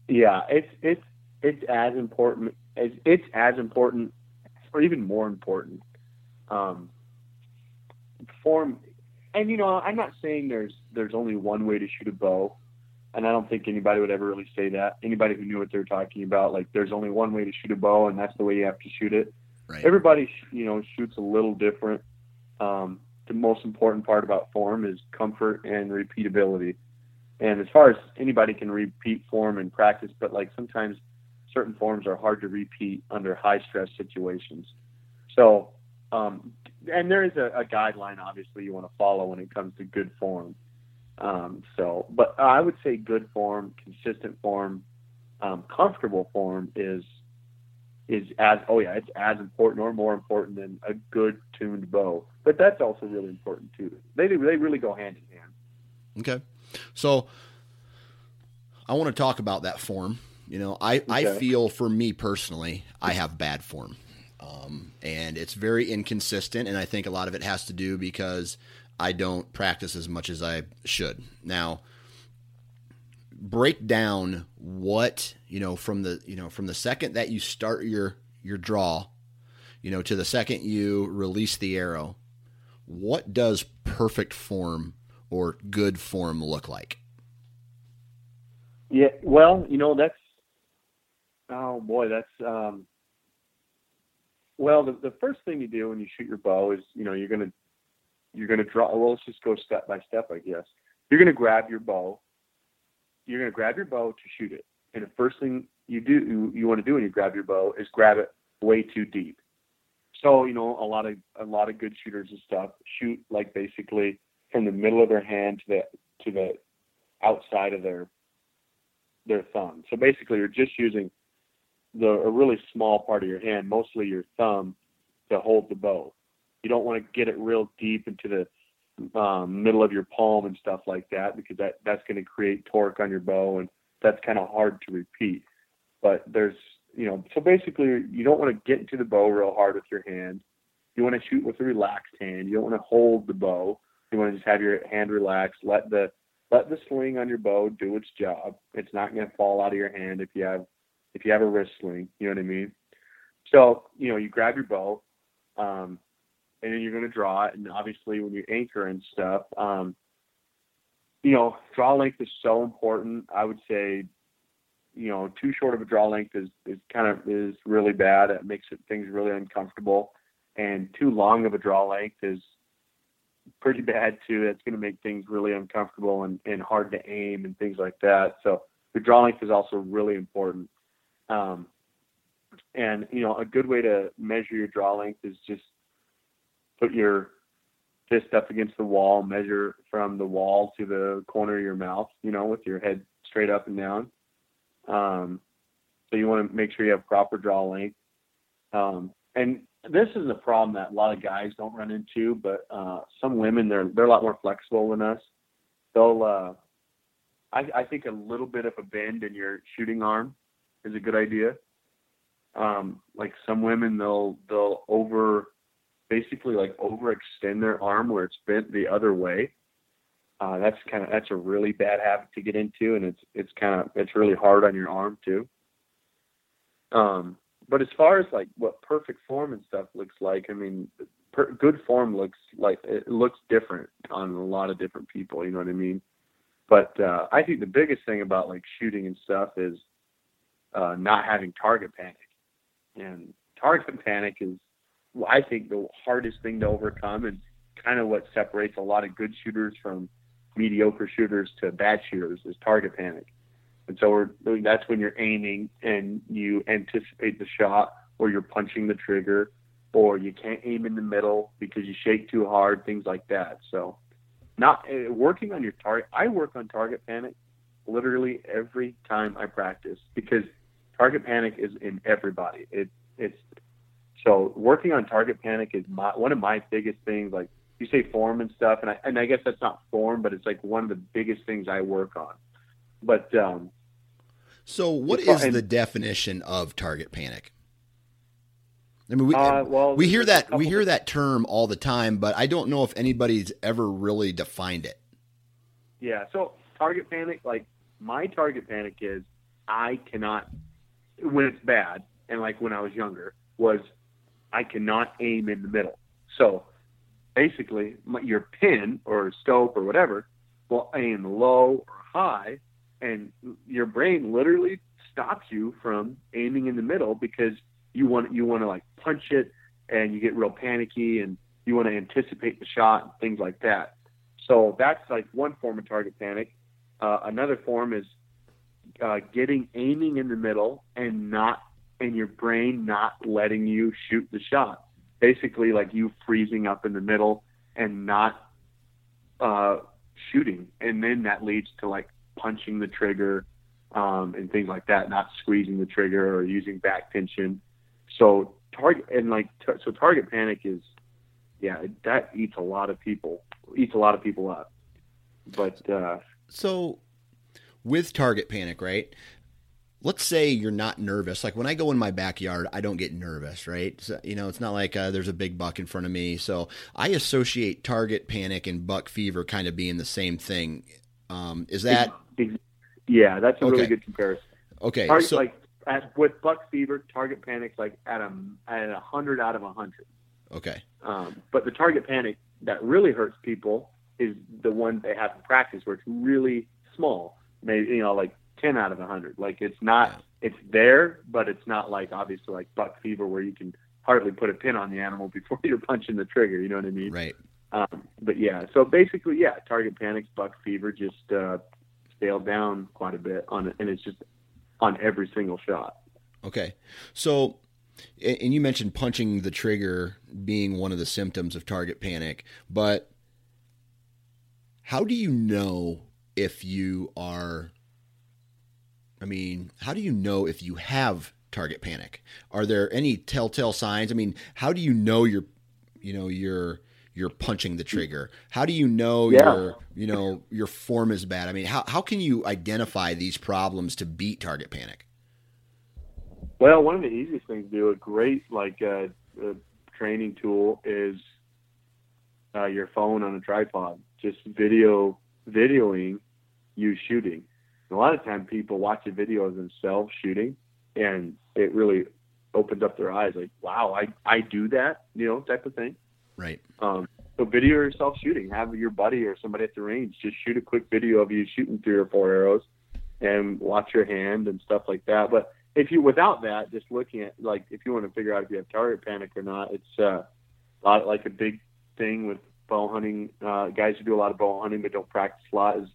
Yeah it's it's it's as important as it's as important or even more important um, form. And you know i'm not saying there's there's only one way to shoot a bow and i don't think anybody would ever really say that. Anybody who knew what they were talking about like there's only one way to shoot a bow and that's the way you have to shoot it. Right. Everybody you know shoots a little different. Um, the most important part about form is comfort and repeatability. And as far as anybody can repeat form in practice but like sometimes certain forms are hard to repeat under high stress situations. So um, and there is a, a, guideline obviously you want to follow when it comes to good form um, so but i would say good form consistent form um, comfortable form is is as oh yeah it's as important or more important than a good tuned bow. But that's also really important too. They they really go hand in hand. Okay. So i want to talk about that form. You know i okay. i feel for me personally i have bad form. Um, and it's very inconsistent and i think a lot of it has to do because i don't practice as much as i should. Now break down what you know from the you know from the second that you start your your draw you know to the second you release the arrow what does perfect form or good form look like? Yeah well you know that's oh boy that's um well the, the first thing you do when you shoot your bow is you know you're gonna you're gonna draw well let's just go step by step i guess you're gonna grab your bow you're going to grab your bow to shoot it. And the first thing you do you, you want to do when you grab your bow is grab it way too deep. So you know a lot of a lot of good shooters and stuff shoot like basically from the middle of their hand to the to the outside of their their thumb. So basically you're just using the a really small part of your hand, mostly your thumb, to hold the bow. You don't want to get it real deep into the um, middle of your palm and stuff like that because that that's going to create torque on your bow and that's kind of hard to repeat. But there's you know so basically you don't want to get into the bow real hard with your hand. You want to shoot with a relaxed hand. You don't want to hold the bow. You want to just have your hand relaxed. Let the let the sling on your bow do its job. It's not going to fall out of your hand if you have if you have a wrist sling. You know what I mean? So you know you grab your bow. Um, and then you're going to draw it. And obviously, when you anchor and stuff, um, you know, draw length is so important. I would say, you know, too short of a draw length is, is kind of is really bad. It makes it, things really uncomfortable, and too long of a draw length is pretty bad too. That's going to make things really uncomfortable and, and hard to aim and things like that. So the draw length is also really important. Um, and you know, a good way to measure your draw length is just put your fist up against the wall, measure from the wall to the corner of your mouth, you know, with your head straight up and down. Um, so you want to make sure you have proper draw length. Um, and this is a problem that a lot of guys don't run into, but uh, some women they're they're a lot more flexible than us. They'll uh, I, I think a little bit of a bend in your shooting arm is a good idea. Um, like some women they'll they'll over basically like overextend their arm where it's bent the other way. Uh, that's kind of that's a really bad habit to get into, and it's it's kind of it's really hard on your arm too. Um, but as far as like what perfect form and stuff looks like, I mean, per, good form looks like it looks different on a lot of different people. You know what I mean? But uh, I think the biggest thing about like shooting and stuff is uh, not having target panic, and target panic is I think the hardest thing to overcome and kind of what separates a lot of good shooters from mediocre shooters to bad shooters is target panic. And so that's when you're aiming and you anticipate the shot or you're punching the trigger or you can't aim in the middle because you shake too hard, things like that. So not uh, working on your target. I work on target panic literally every time I practice because target panic is in everybody. It, it's so working on target panic is my one of my biggest things. Like you say form and stuff, and I and I guess that's not form, but it's like one of the biggest things I work on. But um, so, what is and- the definition of target panic? I mean, we Uh, well, we hear that we hear that term all the time, but I don't know if anybody's ever really defined it. Yeah. So target panic, like my target panic is I cannot when it's bad, and like when I was younger, was I cannot aim in the middle. So basically, your pin or scope or whatever will aim low or high, and your brain literally stops you from aiming in the middle because you want you want to like punch it, and you get real panicky, and you want to anticipate the shot and things like that. So that's like one form of target panic. Uh, another form is uh, getting aiming in the middle and not and your brain not letting you shoot the shot. Basically, like you freezing up in the middle and not uh, shooting, and then that leads to like punching the trigger um, and things like that, not squeezing the trigger or using back tension. So target and like t- so target panic is yeah that eats a lot of people eats a lot of people up. But uh, So, with target panic, right? Let's say you're not nervous. Like when I go in my backyard, I don't get nervous, right? So, you know, it's not like uh, there's a big buck in front of me. So I associate target panic and buck fever kind of being the same thing. Um, is that yeah, that's a really good comparison. okay? Target, So, like at, with buck fever, target panic's like at a at a hundred out of a hundred. okay, Um, but the target panic that really hurts people is the one they have in practice, where it's really small, maybe you know like ten out of a hundred. Like it's not, it's there, but it's not like obviously like buck fever where you can hardly put a pin on the animal before you're punching the trigger. You know what I mean? right. Um, but yeah, so basically, yeah, target panics, buck fever just uh, scaled down quite a bit on it, and it's just on every single shot. Okay. So, and you mentioned punching the trigger being one of the symptoms of target panic, but how do you know if you are, I mean, how do you know if you have target panic? Are there any telltale signs? I mean, how do you know you're, you know, you're, you're punching the trigger? How do you know Yeah. your, you know, your form is bad? I mean, how, how can you identify these problems to beat target panic? Well, one of the easiest things to do, a great like uh, uh, training tool, is uh, your phone on a tripod. Just video videoing you shooting. A lot of time, people watch a video of themselves shooting, and it really opens up their eyes. Like, wow, I I do that, you know, type of thing. Right. Um, so video yourself shooting. Have your buddy or somebody at the range just shoot a quick video of you shooting three or four arrows, and watch your hand and stuff like that. But if you without that, just looking at like if you want to figure out if you have target panic or not, it's uh, a lot like a big thing with bow hunting. Uh, guys who do a lot of bow hunting but don't practice a lot is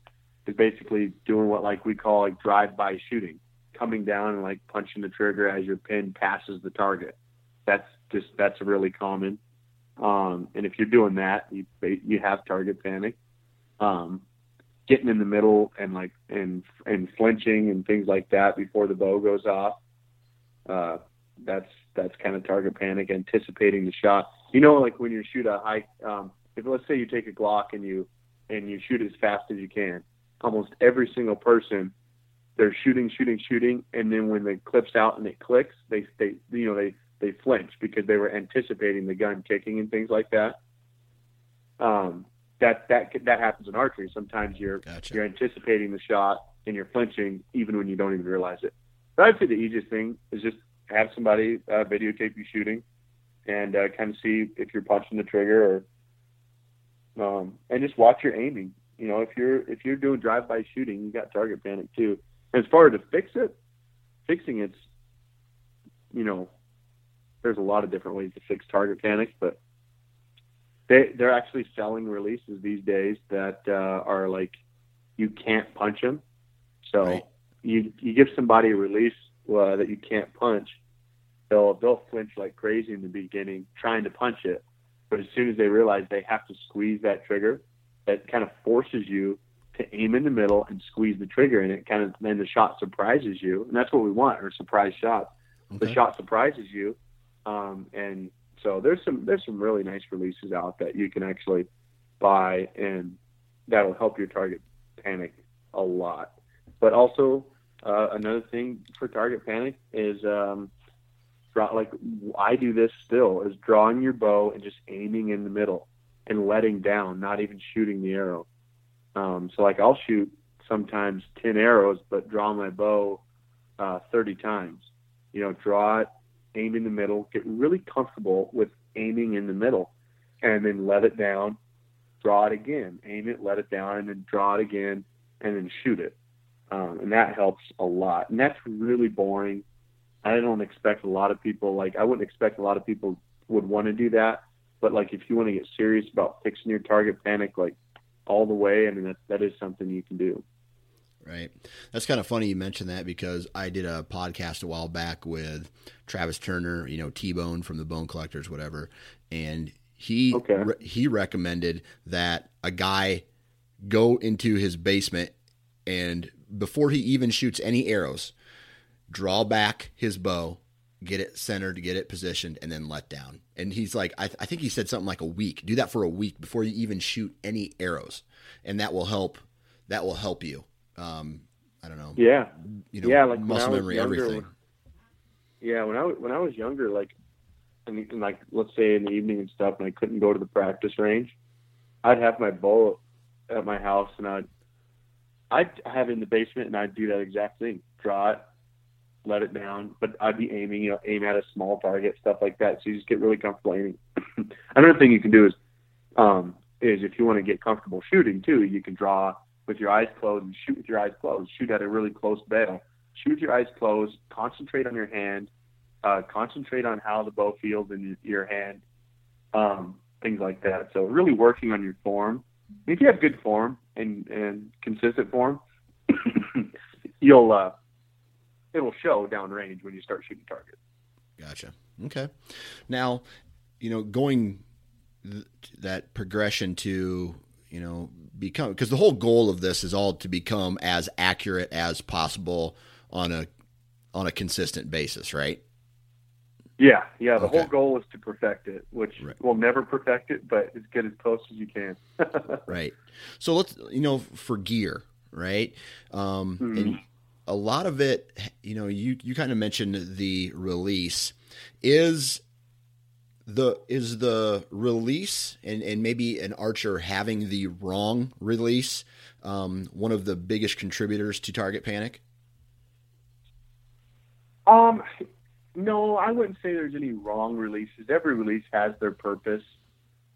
is basically doing what like we call like drive-by shooting, coming down and like punching the trigger as your pin passes the target. That's just that's really common. Um, and if you're doing that, you you have target panic. Um, getting in the middle and like and and flinching and things like that before the bow goes off. Uh, that's that's kind of target panic, anticipating the shot. You know, like when you shoot a high, um, if let's say you take a Glock and you and you shoot as fast as you can, almost every single person they're shooting, shooting, shooting, and then when the clips out and it clicks, they they you know they they flinch because they were anticipating the gun kicking and things like that. Um, that that that happens in archery. Sometimes you're Gotcha. you're anticipating the shot and you're flinching even when you don't even realize it. But I'd say the easiest thing is just have somebody uh, videotape you shooting and uh, kind of see if you're punching the trigger or um, and just watch your aiming. You know, if you're if you're doing drive-by shooting, you got target panic too. As far as to fix it, fixing it's you know, there's a lot of different ways to fix target panic, but they they're actually selling releases these days that uh, are like you can't punch them. So Right. you you give somebody a release uh, that you can't punch, they'll they'll flinch like crazy in the beginning trying to punch it, but as soon as they realize they have to squeeze that trigger, that kind of forces you to aim in the middle and squeeze the trigger, and it kind of then the shot surprises you, and that's what we want, are surprise shots. The shot surprises you, um, and So there's some there's some really nice releases out that you can actually buy, and that'll help your target panic a lot. But also uh, another thing for target panic is um, draw like I do this still is drawing your bow and just aiming in the middle and letting down, not even shooting the arrow. Um, so like I'll shoot sometimes ten arrows, but draw my bow uh, thirty times. You know, draw it, aim in the middle, get really comfortable with aiming in the middle, and then let it down, draw it again, aim it, let it down, and then draw it again, and then shoot it. Um, and that helps a lot. And that's really boring. I don't expect a lot of people like I wouldn't expect a lot of people would want to do that. But like if you want to get serious about fixing your target panic like all the way, I mean that that is something you can do. Right. That's kind of funny you mentioned that because I did a podcast a while back with Travis Turner, you know, T Bone from the Bone Collectors, whatever, and he Okay. re- he recommended that a guy go into his basement and before he even shoots any arrows, draw back his bow, get it centered, get it positioned, and then let down. And he's like, I, I think he said something like a week. Do that for a week before you even shoot any arrows, and that will help. That will help you. Um, I don't know. Yeah. You know, yeah, like muscle memory, younger, everything. Yeah, when I was- when I was younger, like, and, and like let's say in the evening and stuff, and I couldn't go to the practice range, I'd have my bow at my house, and I'd I'd have it in the basement, and I'd do that exact thing: draw it, let it down, but I'd be aiming, you know, aim at a small target, stuff like that. So you just get really comfortable aiming. Another thing you can do is, um, is if you want to get comfortable shooting too, you can draw with your eyes closed and shoot with your eyes closed. Shoot at a really close bale. Shoot with your eyes closed. Concentrate on your hand. Uh, concentrate on how the bow feels in your hand. Um, things like that. So really working on your form. If you have good form and and consistent form, you'll uh, it'll show downrange when you start shooting targets. Gotcha. Okay. Now, you know, going th- that progression to you know become because the whole goal of this is all to become as accurate as possible on a on a consistent basis, right? Yeah, yeah. The Okay. whole goal is to perfect it, which Right. we'll never perfect it, but it's get as close as you can. Right. So let's you know for gear, right? Um, And a lot of it, you know, you you kind of mentioned the release is the is the release and and maybe an archer having the wrong release um, one of the biggest contributors to target panic. Um, no, I wouldn't say there's any wrong releases. Every release has their purpose.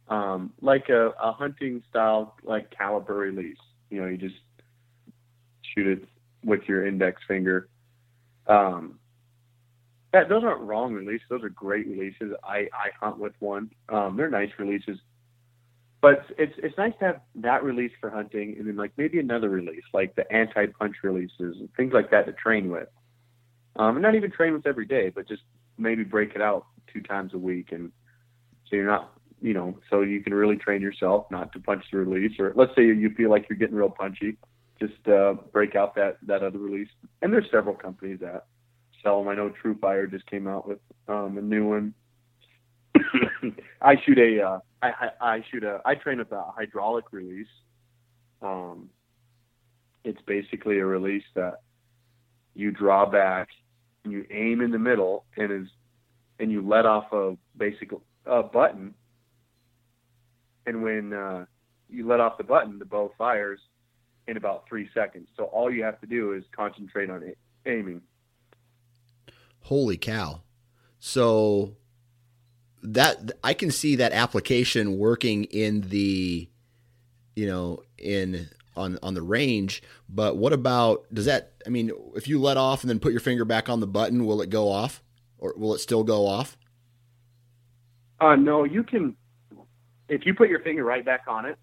Um, like a, a hunting style, like caliper release. You know, you just shoot it with your index finger. Um, those aren't wrong releases. Those are great releases. I, I hunt with one. Um, they're nice releases. But it's it's nice to have that release for hunting, and then like maybe another release, like the anti-punch releases and things like that to train with. Um, and not even train with every day, but just maybe break it out two times a week, and so you're not, you know, so you can really train yourself not to punch the release. Or let's say you feel like you're getting real punchy, just uh, break out that that other release. And there's several companies that sell them. I know TruFire just came out with um, a new one. I shoot a, uh, I, I, I shoot a, I train with a hydraulic release. Um, it's basically a release that you draw back and you aim in the middle and is and you let off a basic a button and when uh, you let off the button the bow fires in about three seconds so all you have to do is concentrate on aiming Holy cow! So that I can see that application working in the, you know, in on on the range. But what about does that? I mean, if you let off and then put your finger back on the button, will it go off, or will it still go off? uh, no you can if you put your finger right back on it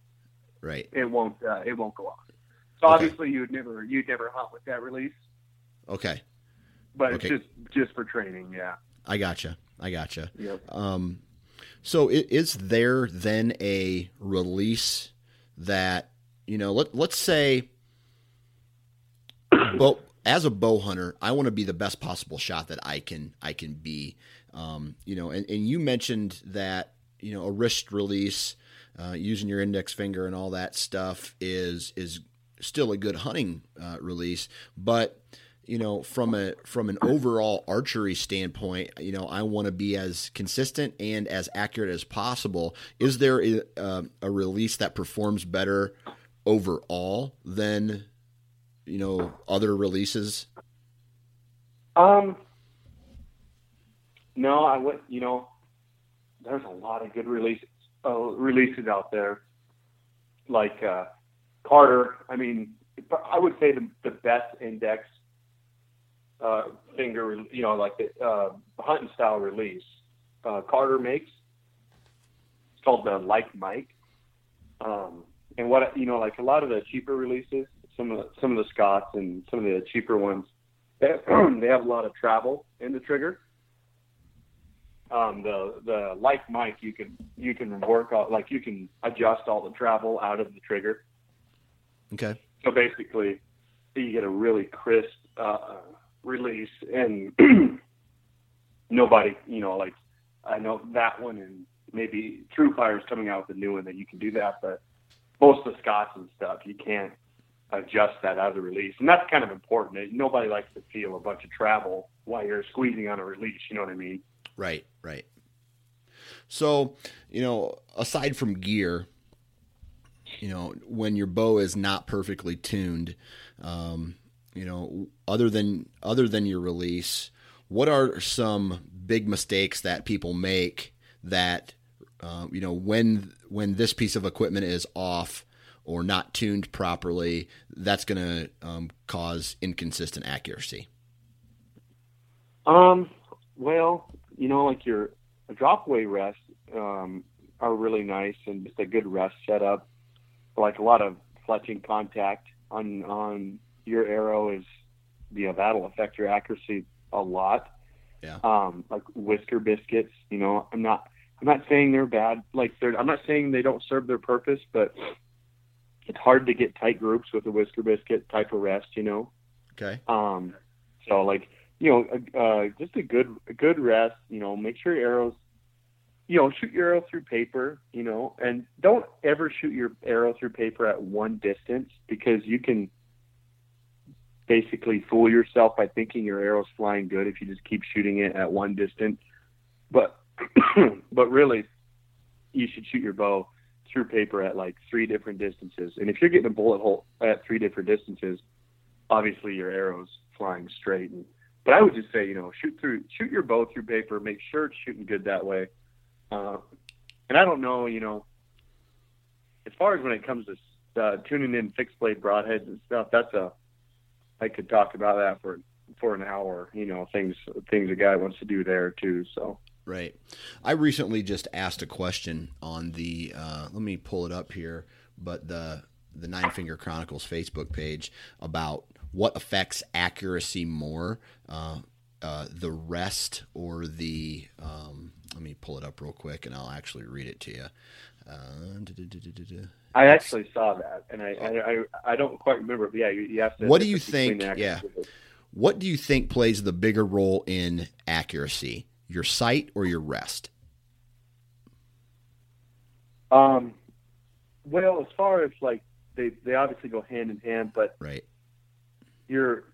Right. it won't uh, it won't go off so Okay. obviously you'd never you'd never hunt with that release Okay. but Okay. it's just just for training yeah I gotcha. I gotcha. yep Um, so is there then a release that you know? Let let's say, bow, as a bow hunter, I want to be the best possible shot that I can I can be. Um, you know, and, and you mentioned that you know a wrist release uh, using your index finger and all that stuff is is still a good hunting uh, release, but you know from a from an overall archery standpoint you know i want to be as consistent and as accurate as possible. Is there a, uh, a release that performs better overall than you know other releases? Um no i would you know there's a lot of good releases uh, releases out there. Like uh carter i mean i would say the, the best index uh, finger, you know, like the uh, hunting style release. Uh, Carter makes. It's called the Like Mike. Um, and what you know, like a lot of the cheaper releases, some of the, some of the Scotts and some of the cheaper ones, they have, they have a lot of travel in the trigger. Um, the the Like Mike, you can you can work out like you can adjust all the travel out of the trigger. Okay. So basically, you get a really crisp uh, release and nobody, you know, like I know that one and maybe TruFire is coming out with a new one that you can do that, but most of the Scotts and stuff you can't adjust that out of the release, and that's kind of important. Nobody likes to feel a bunch of travel while you're squeezing on a release. You know what I mean? Right, right. So, you know, aside from gear, you know, when your bow is not perfectly tuned, um, you know, other than other than your release, what are some big mistakes that people make that uh, you know when when this piece of equipment is off or not tuned properly, that's going to um, cause inconsistent accuracy. Um. Well, you know, like your drop away rests um, are really nice and just a good rest setup. Like a lot of fletching contact on on your arrow is, you know, that'll affect your accuracy a lot. Yeah. Um, like whisker biscuits, you know, I'm not, I'm not saying they're bad. Like they're, I'm not saying they don't serve their purpose, but it's hard to get tight groups with a whisker biscuit type of rest, you know? Okay. Um, so like, you know, uh, just a good, a good rest, you know, make sure your arrows, you know, shoot your arrow through paper, you know, and don't ever shoot your arrow through paper at one distance because you can, basically fool yourself by thinking your arrow's flying good if you just keep shooting it at one distance. But but really, you should shoot your bow through paper at like three different distances. And if you're getting a bullet hole at three different distances, obviously your arrow's flying straight. And, but I would just say, you know, shoot through shoot your bow through paper. Make sure it's shooting good that way. Uh, and I don't know, you know, as far as when it comes to uh, tuning in fixed blade broadheads and stuff, that's a I could talk about that for for an hour. You know, things things a guy wants to do there too. So right. I recently just asked a question on the. Uh, let me pull it up here, but the the Nine Finger Chronicles Facebook page about what affects accuracy more, uh, uh, the rest or the. Um, let me pull it up real quick, and I'll actually read it to you. Uh, I actually saw that, and I I, I don't quite remember. But yeah, you, you have to. What do you think? Yeah. What do you think plays the bigger role in accuracy? Your sight or your rest? Um, well, as far as like they they obviously go hand in hand, but right. You're,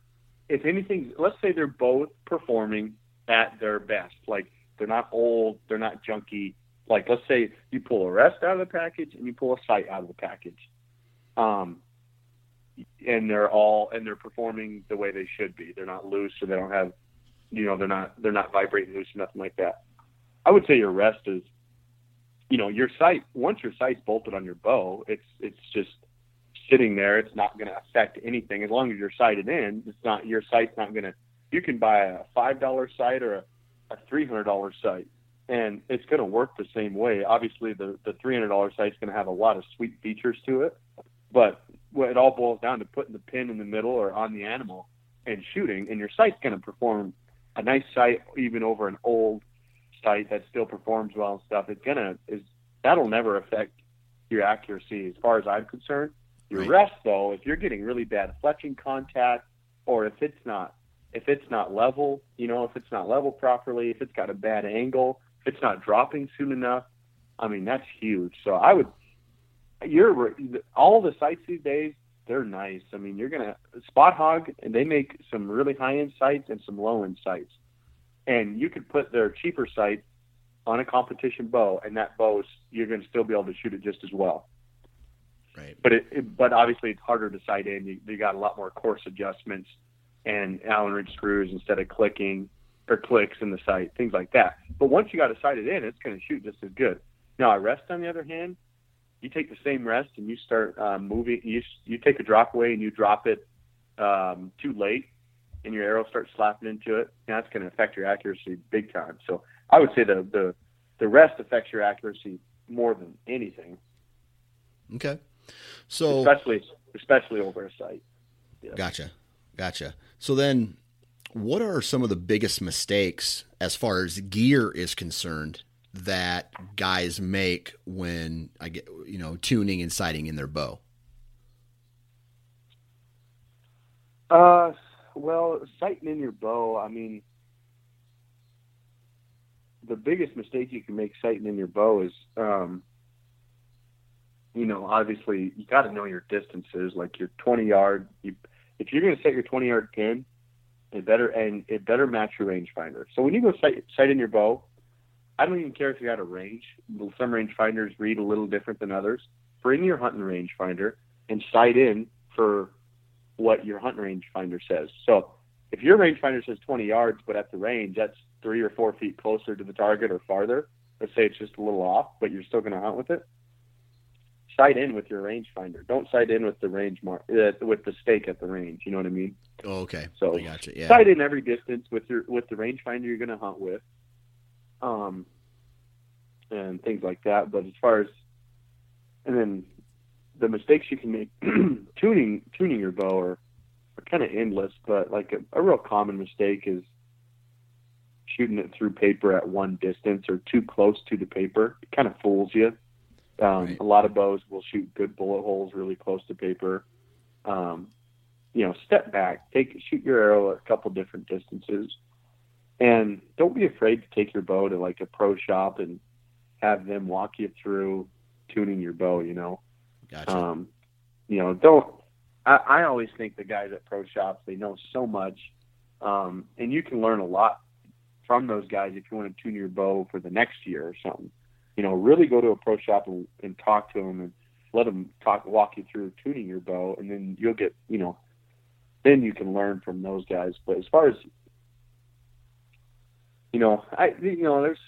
if anything, let's say they're both performing at their best. Like they're not old, they're not junky, like let's say you pull a rest out of the package and you pull a sight out of the package. Um, and they're all and they're performing the way they should be. They're not loose or they don't have you know they're not they're not vibrating loose or nothing like that. I would say your rest is you know your sight once your sight's bolted on your bow it's it's just sitting there it's not going to affect anything as long as you're sighted in it's not your sight's not going to you can buy a five dollar sight or a, a three hundred dollar sight and it's going to work the same way. Obviously, the the three hundred dollar sight's going to have a lot of sweet features to it, but it all boils down to putting the pin in the middle or on the animal and shooting, and your sight's going to perform a nice sight even over an old sight that still performs well and stuff. It's gonna is that'll never affect your accuracy as far as I'm concerned. Your right. rest though, if you're getting really bad fletching contact, or if it's not if it's not level, you know, if it's not level properly, if it's got a bad angle, if it's not dropping soon enough, I mean, that's huge. So I would, you're all the sights these days, they're nice. I mean, you're gonna Spot-Hogg, and they make some really high end sights and some low end sights, and you could put their cheaper sight on a competition bow, and that bow is you're gonna still be able to shoot it just as well. Right. But it, it but obviously it's harder to sight in. You, you got a lot more coarse adjustments and Allen wrench screws instead of clicking or clicks in the sight, things like that. But once you got it sighted in, it's going to shoot just as good. Now, a rest, on the other hand, you take the same rest and you start um, moving. You you take a drop away and you drop it um, too late, and your arrow starts slapping into it. And that's going to affect your accuracy big time. So I would say the the the rest affects your accuracy more than anything. Okay. So especially especially over a sight. Yeah. Gotcha. Gotcha. So then, what are some of the biggest mistakes as far as gear is concerned that guys make when I get you know tuning and sighting in their bow? Uh, well, sighting in your bow. I mean, the biggest mistake you can make sighting in your bow is, um, you know, obviously you got to know your distances. Like your 20 yard, you if you're going to set your 20 yard pin, it better and it better match your rangefinder. So when you go sight, sight in your bow, I don't even care if you got a range. Some rangefinders read a little different than others. Bring your hunting rangefinder and sight in for what your hunting rangefinder says. So if your rangefinder says 20 yards, but at the range that's three or four feet closer to the target or farther, let's say it's just a little off, but you're still going to hunt with it sight in with your rangefinder. Don't sight in with the range mark uh, with the stake at the range. You know what I mean? Oh, okay. So I gotcha. Yeah. sight in every distance with your with the rangefinder you're going to hunt with, um, and things like that. But as far as and then the mistakes you can make tuning tuning your bow are, are kind of endless. But like a, a real common mistake is shooting it through paper at one distance or too close to the paper. It kind of fools you. Um, right. A lot of bows will shoot good bullet holes really close to paper. Um, you know, step back, take shoot your arrow a couple different distances, and don't be afraid to take your bow to like a pro shop and have them walk you through tuning your bow. You know, gotcha. um, you know, don't. I, I always think the guys at pro shops they know so much, um, and you can learn a lot from those guys if you want to tune your bow for the next year or something you know, really go to a pro shop and, and talk to them and let them talk, walk you through tuning your bow, and then you'll get, you know, then you can learn from those guys. But as far as, you know, I, you know, there's,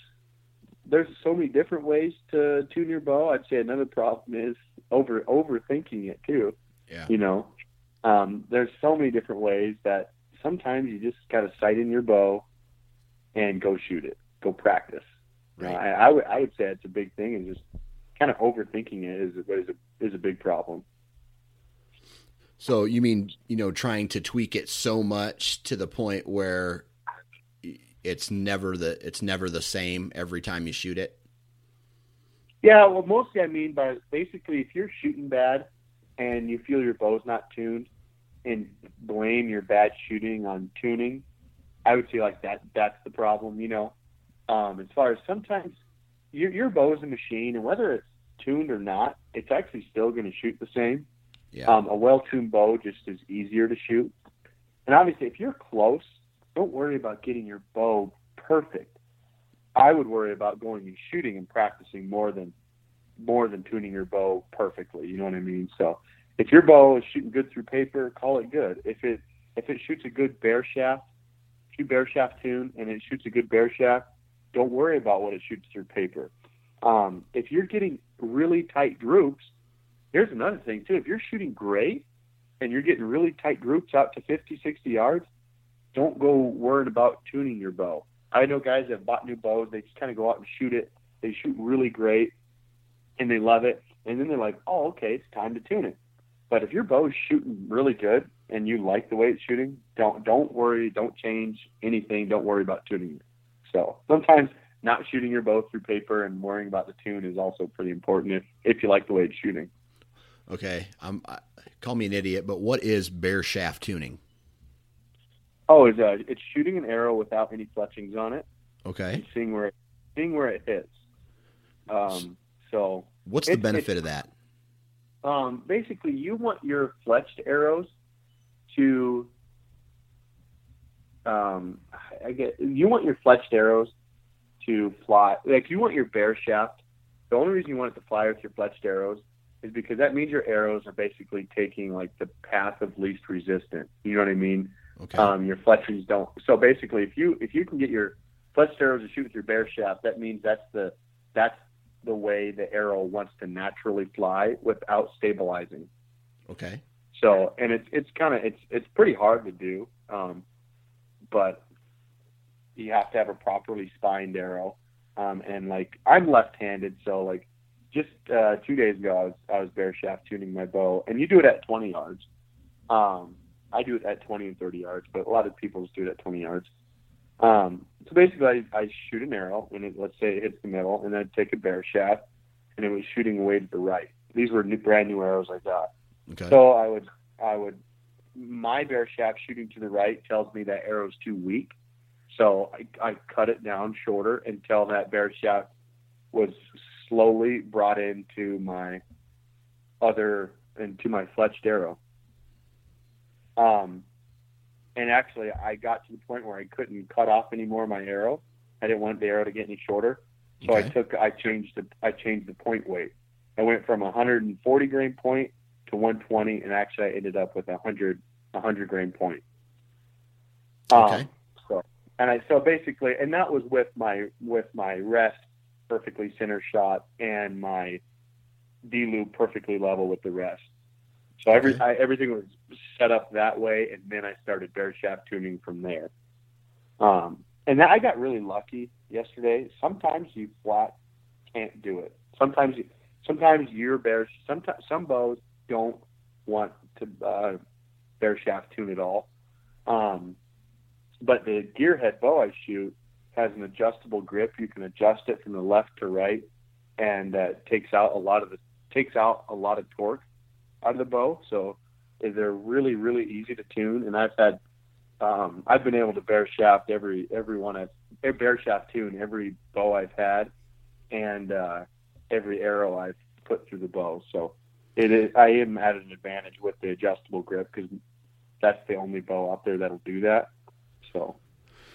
there's so many different ways to tune your bow. I'd say another problem is over overthinking it too. Yeah. You know, um, there's so many different ways that sometimes you just got to sight in your bow and go shoot it, go practice. Right. I, I, would I would say it's a big thing, and just kind of overthinking it is is a is a big problem. So you mean you know trying to tweak it so much to the point where it's never the it's never the same every time you shoot it? Yeah, well, mostly I mean by basically if you're shooting bad and you feel your bow's not tuned and blame your bad shooting on tuning, I would say like that that's the problem. You know, um, as far as sometimes your, your bow is a machine, and whether it's tuned or not, it's actually still going to shoot the same. Yeah. Um, a well-tuned bow just is easier to shoot. And obviously, if you're close, don't worry about getting your bow perfect. I would worry about going and shooting and practicing more than more than tuning your bow perfectly. You know what I mean? So if your bow is shooting good through paper, call it good. If it if it shoots a good bare shaft, shoot bare shaft tune, and it shoots a good bare shaft, don't worry about what it shoots through paper. Um, if you're getting really tight groups, here's another thing too. If you're shooting great and you're getting really tight groups out to 50, 60 yards, don't go worried about tuning your bow. I know guys that have bought new bows. They just kind of go out and shoot it. They shoot really great and they love it. And then they're like, oh, okay, it's time to tune it. But if your bow is shooting really good and you like the way it's shooting, don't don't worry, don't change anything. Don't worry about tuning it. So sometimes not shooting your bow through paper and worrying about the tune is also pretty important if, if you like the way it's shooting. Okay, I'm I, call me an idiot, but what is bare shaft tuning? Oh, it's uh, it's shooting an arrow without any fletchings on it Okay. seeing where it, seeing where it hits. Um, so What's the benefit of that? um, basically, you want your fletched arrows to um, I get you want your fletched arrows to fly like you want your bare shaft. The only reason you want it to fly with your fletched arrows is because that means your arrows are basically taking like the path of least resistance. You know what I mean? Okay. Um, your fletchings don't. So basically, if you if you can get your fletched arrows to shoot with your bare shaft, that means that's the that's the way the arrow wants to naturally fly without stabilizing. okay. So, and it's it's kind of it's it's pretty hard to do, um, but you have to have a properly spined arrow. Um, and like I'm left-handed, so like just uh, two days ago, I was I was bare shaft tuning my bow, and you do it at 20 yards. Um, I do it at 20 and 30 yards, but a lot of people just do it at 20 yards. Um, so basically, I, I shoot an arrow, and it, let's say it hits the middle, and I'd take a bare shaft, and it was shooting away to the right. These were new, brand new arrows I got. Okay. So I would, I would, my bare shaft shooting to the right tells me that arrow's too weak. So I, I cut it down shorter until that bare shaft was slowly brought into my other, into my fletched arrow. Um, and actually I got to the point where I couldn't cut off any more of my arrow. I didn't want the arrow to get any shorter. So I took, I changed the, I changed the point weight. I went from 140 grain point to 120, and actually I ended up with a 100 100 grain point. Um, Okay. so and I so basically, and that was with my with my rest perfectly center shot and my D loop perfectly level with the rest. So every Okay. I, everything was set up that way, and then I started bare shaft tuning from there. Um, and that, I got really lucky yesterday. Sometimes you flat can't do it. Sometimes you, sometimes your bear sometimes some bows don't want to uh, bare shaft tune at all. Um, but the gearhead bow I shoot has an adjustable grip. You can adjust it from the left to right, and that takes out a lot of the takes out a lot of torque out of the bow. So they're really really easy to tune. And I've had um, I've been able to bare shaft every every one I've eh, bare shaft tune every bow I've had, and uh, every arrow I've put through the bow. So it is I am at an advantage with the adjustable grip because that's the only bow out there that'll do that. So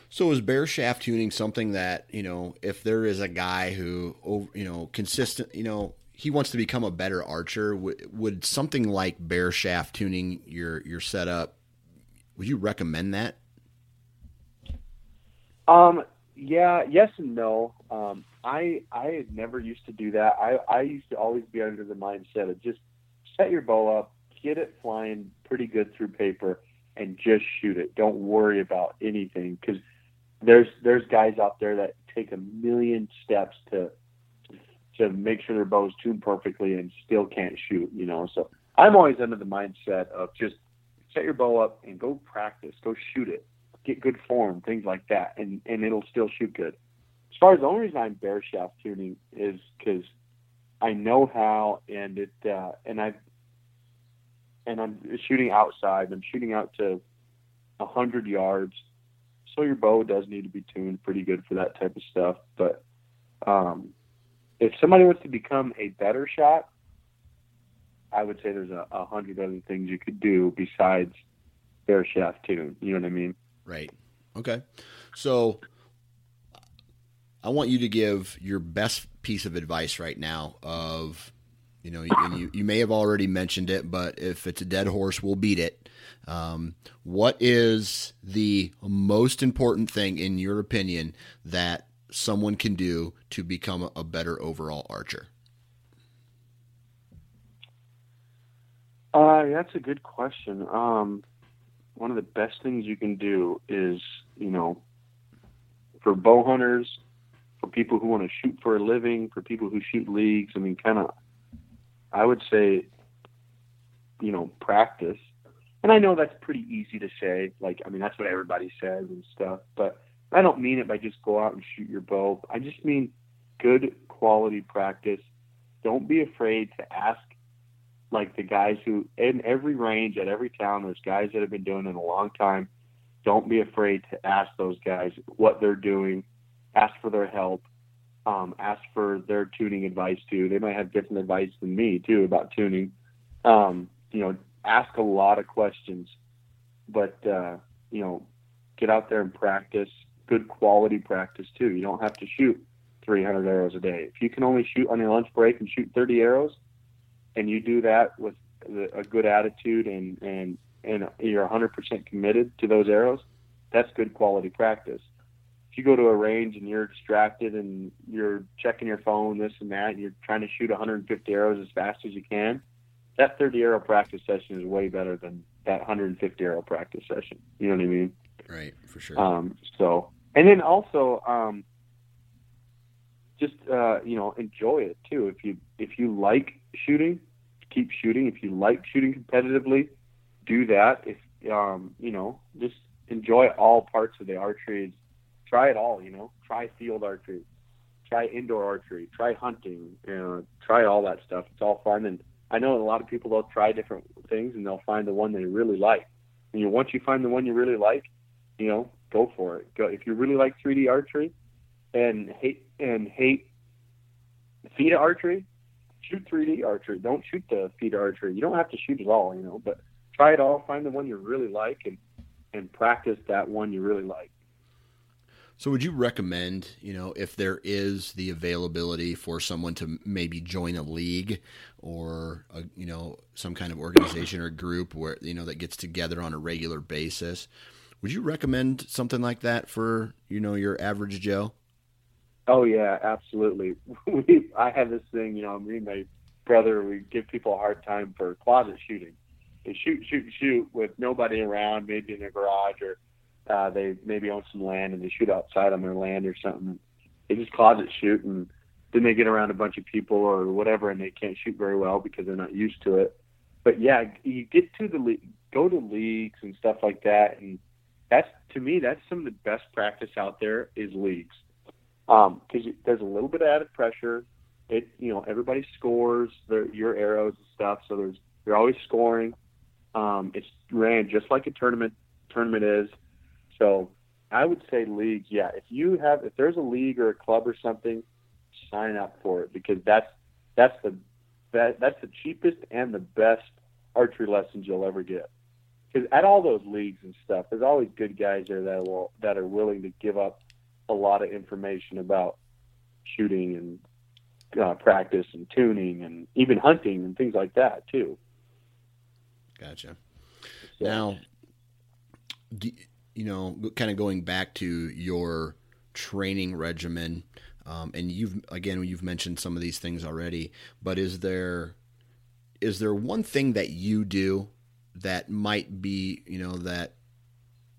So is bare shaft tuning something that you know, if there is a guy who, you know, consistent, you know, he wants to become a better archer, w- would something like bare shaft tuning your your setup? Would you recommend that? Um, yeah, yes and no. Um, I I had never used to do that. I I used to always be under the mindset of just set your bow up, get it flying pretty good through paper, and just shoot it. Don't worry about anything because there's there's guys out there that take a million steps to to make sure their bow's tuned perfectly and still can't shoot. You know, so I'm always under the mindset of just set your bow up and go practice, go shoot it get good form, things like that, and and it'll still shoot good. As far as the only reason I'm bare shaft tuning is because I know how, and it uh, and I and I'm shooting outside. I'm shooting out to a hundred yards, so your bow does need to be tuned pretty good for that type of stuff. But um, if somebody wants to become a better shot, I would say there's a, a hundred other things you could do besides bare shaft tune. You know what I mean? Right. Okay. So I want you to give your best piece of advice right now of you know and you, you may have already mentioned it but if it's a dead horse we'll beat it um, what is the most important thing in your opinion that someone can do to become a better overall archer Uh, that's a good question. Um, one of the best things you can do is, you know, for bow hunters, for people who want to shoot for a living, for people who shoot leagues. I mean, kind of, I would say, you know, practice. And I know that's pretty easy to say. Like, I mean, that's what everybody says and stuff. But I don't mean it by just go out and shoot your bow. I just mean good quality practice. Don't be afraid to ask like the guys who in every range at every town there's guys that have been doing it a long time don't be afraid to ask those guys what they're doing, ask for their help, um, ask for their tuning advice too. They might have different advice than me too about tuning. Um, you know, ask a lot of questions, but uh, you know, get out there and practice good quality practice too. You don't have to shoot 300 arrows a day. If you can only shoot on your lunch break and shoot 30 arrows, and you do that with a good attitude and and and you're 100% committed to those arrows, that's good quality practice. If you go to a range and you're distracted and you're checking your phone, this and that, and you're trying to shoot 150 arrows as fast as you can, that 30 arrow practice session is way better than that 150 arrow practice session. You know what I mean? Right, for sure. Um, so, and then also, um, just uh, you know, enjoy it too. If you if you like shooting, keep shooting. If you like shooting competitively, do that. If um, you know, just enjoy all parts of the archery. Try it all. You know, try field archery, try indoor archery, try hunting. You know, try all that stuff. It's all fun. And I know a lot of people they'll try different things and they'll find the one they really like. And you once you find the one you really like, you know, go for it. Go if you really like 3D archery and hate and hate FITA archery, shoot 3D archery. Don't shoot the FITA archery. You don't have to shoot it all, you know, but try it all. Find the one you really like and and practice that one you really like. So, would you recommend, you know, if there is the availability for someone to maybe join a league or, a, you know, some kind of organization or group where, you know, that gets together on a regular basis? Would you recommend something like that for, you know, your average Joe? Oh yeah, absolutely. We, I have this thing, you know, me and my brother, we give people a hard time for closet shooting. They shoot, shoot, shoot with nobody around, maybe in their garage, or uh, they maybe own some land and they shoot outside on their land or something. They just closet shoot, and then they get around a bunch of people or whatever, and they can't shoot very well because they're not used to it. But yeah, you get to the league, go to leagues and stuff like that, and that's to me that's some of the best practice out there is leagues because um, there's a little bit of added pressure. It you know everybody scores their your arrows and stuff, so there's you're always scoring. Um, it's ran just like a tournament tournament is. So I would say leagues. Yeah, if you have if there's a league or a club or something, sign up for it because that's that's the that, that's the cheapest and the best archery lessons you'll ever get. Because at all those leagues and stuff, there's always good guys there that will that are willing to give up a lot of information about shooting and uh, practice and tuning and even hunting and things like that too. Gotcha. So, now, do, you know, kind of going back to your training regimen, um, and you've again you've mentioned some of these things already, but is there is there one thing that you do that might be you know that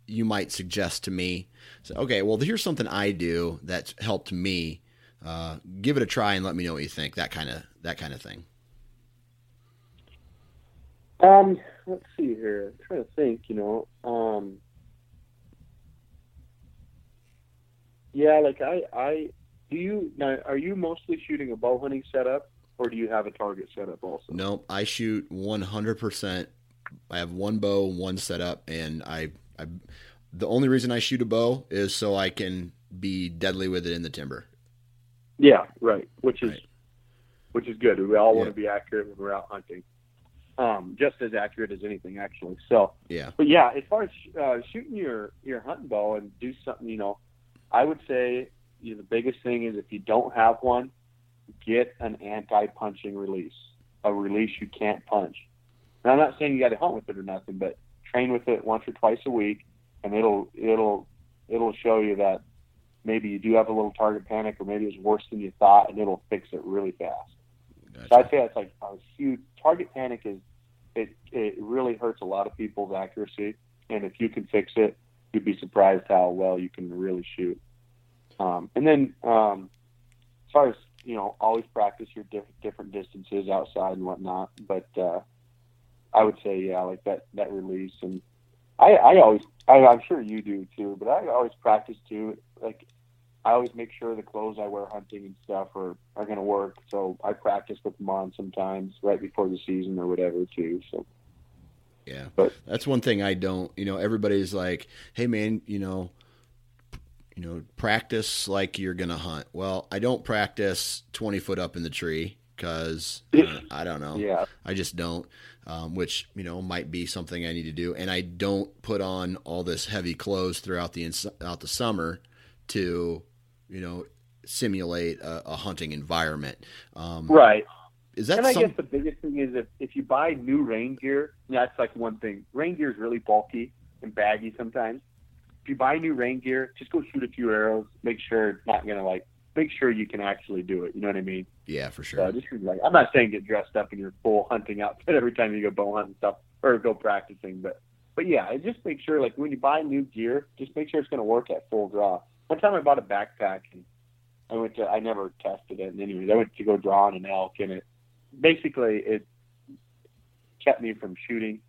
you might suggest to me. So, okay, well, here's something I do that's helped me. Uh, give it a try and let me know what you think. That kind of that kind of thing. Um, let's see here. I'm trying to think. You know, um, yeah, like I, I do you now? Are you mostly shooting a bow hunting setup, or do you have a target setup also? No, I shoot 100. percent I have one bow, one setup, and I I, the only reason I shoot a bow is so I can be deadly with it in the timber. Yeah, right. Which is right. which is good. We all yeah. want to be accurate when we're out hunting. Um, just as accurate as anything, actually. So yeah. But yeah, as far as uh, shooting your your hunting bow and do something, you know, I would say you know, the biggest thing is if you don't have one, get an anti-punching release, a release you can't punch. And I'm not saying you got to hunt with it or nothing, but train with it once or twice a week, and it'll it'll it'll show you that maybe you do have a little target panic, or maybe it's worse than you thought, and it'll fix it really fast. Gotcha. So I'd say that's like a huge target panic is it it really hurts a lot of people's accuracy, and if you can fix it, you'd be surprised how well you can really shoot. Um, and then um, as far as you know, always practice your diff- different distances outside and whatnot, but uh, I would say yeah, like that that release, and I I always I, I'm sure you do too, but I always practice too. Like I always make sure the clothes I wear hunting and stuff are are going to work. So I practice with them on sometimes right before the season or whatever too. So Yeah. But- that's one thing I don't, you know, everybody's like, "Hey man, you know, you know, practice like you're going to hunt." Well, I don't practice 20 foot up in the tree cuz I don't know. Yeah. I just don't. Um, which you know might be something I need to do, and I don't put on all this heavy clothes throughout the ins- out the summer to, you know, simulate a, a hunting environment. Um, Right. Is that and I some, guess the biggest thing is if, if you buy new rain gear, that's like one thing. Rain gear is really bulky and baggy sometimes. If you buy new rain gear, just go shoot a few arrows. Make sure it's not gonna like. Make sure you can actually do it. You know what I mean? Yeah, for So sure. just like I'm not saying get dressed up in your full hunting outfit every time you go bow hunting stuff or go practicing, but but yeah, just make sure like when you buy new gear, just make sure it's gonna work at full draw. One time I bought a backpack and I went to I never tested it. And anyways, I went to go draw on an elk and it basically it kept me from shooting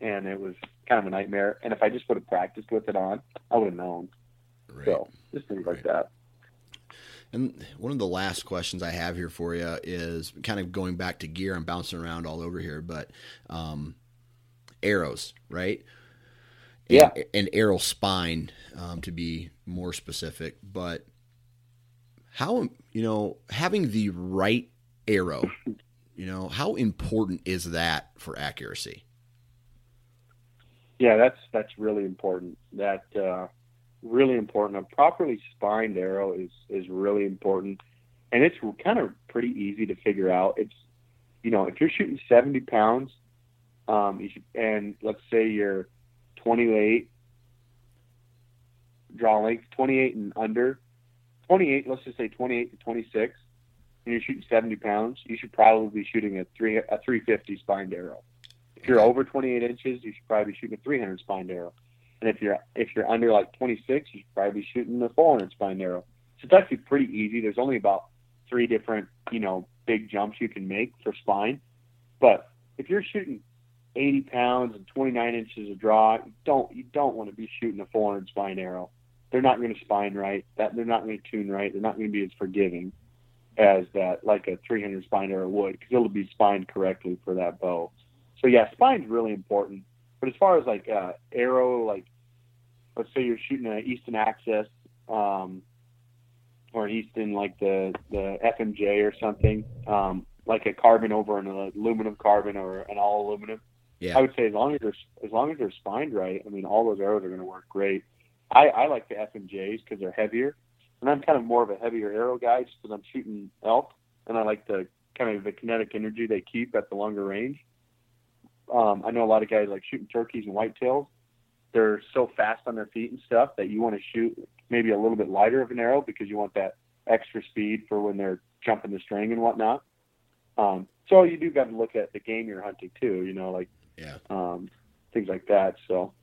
and it was kind of a nightmare. And if I just would have practiced with it on, I would have known. Right. So just things like that. And one of the last questions I have here for you is kind of going back to gear. I'm bouncing around all over here, but um, arrows, right? And, Yeah. And arrow spine, um, to be more specific. But how, you know, having the right arrow, you know, how important is that for accuracy? Yeah, that's that's really important. That uh, really important. A properly spined arrow is is really important, and it's kind of pretty easy to figure out. It's you know if you're shooting 70 pounds, um, should, and let's say you're 28 draw length, 28 and under, 28. Let's just say 28 to 26, and you're shooting 70 pounds. You should probably be shooting a three a 350 spined arrow. If you're over 28 inches, you should probably be shooting a 300 spined arrow. And if you're if you're under like 26, you should probably be shooting a 400 spined arrow. So it's actually pretty easy. There's only about three different you know big jumps you can make for spine. But if you're shooting 80 pounds and 29 inches of draw, you don't you don't want to be shooting a 400 spine arrow. They're not going to spine right. That they're not going to tune right. They're not going to be as forgiving as that like a 300 spine arrow would because it'll be spined correctly for that bow. So yeah, spine's really important. But as far as like uh, arrow, like let's say you're shooting an Easton Access, um, or an Easton like the the FMJ or something, um, like a carbon over an aluminum carbon or an all aluminum. Yeah. I would say as long as they're as long as they're spined right, I mean all those arrows are going to work great. I, I like the FMJs because they're heavier, and I'm kind of more of a heavier arrow guy just because I'm shooting elk, and I like the kind of the kinetic energy they keep at the longer range. Um, I know a lot of guys like shooting turkeys and whitetails. They're so fast on their feet and stuff that you want to shoot maybe a little bit lighter of an arrow because you want that extra speed for when they're jumping the string and whatnot. Um, so you do got to look at the game you're hunting too, you know, like Yeah. um, things like that. So,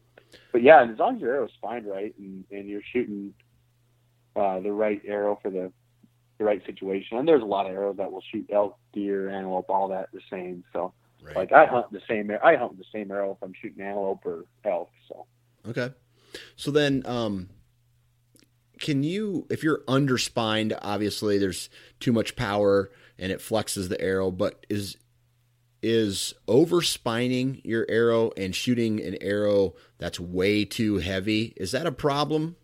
but yeah, as long as your arrow's spined right and, and you're shooting uh, the right arrow for the the right situation, and there's a lot of arrows that will shoot elk, deer, antelope, all that the same. So, Right. like I hunt the same I hunt the same arrow if I'm shooting antelope or elk. So. Okay. So then, um, can you, if you're underspined, obviously there's too much power and it flexes the arrow, but is is overspining your arrow and shooting an arrow that's way too heavy is that a problem?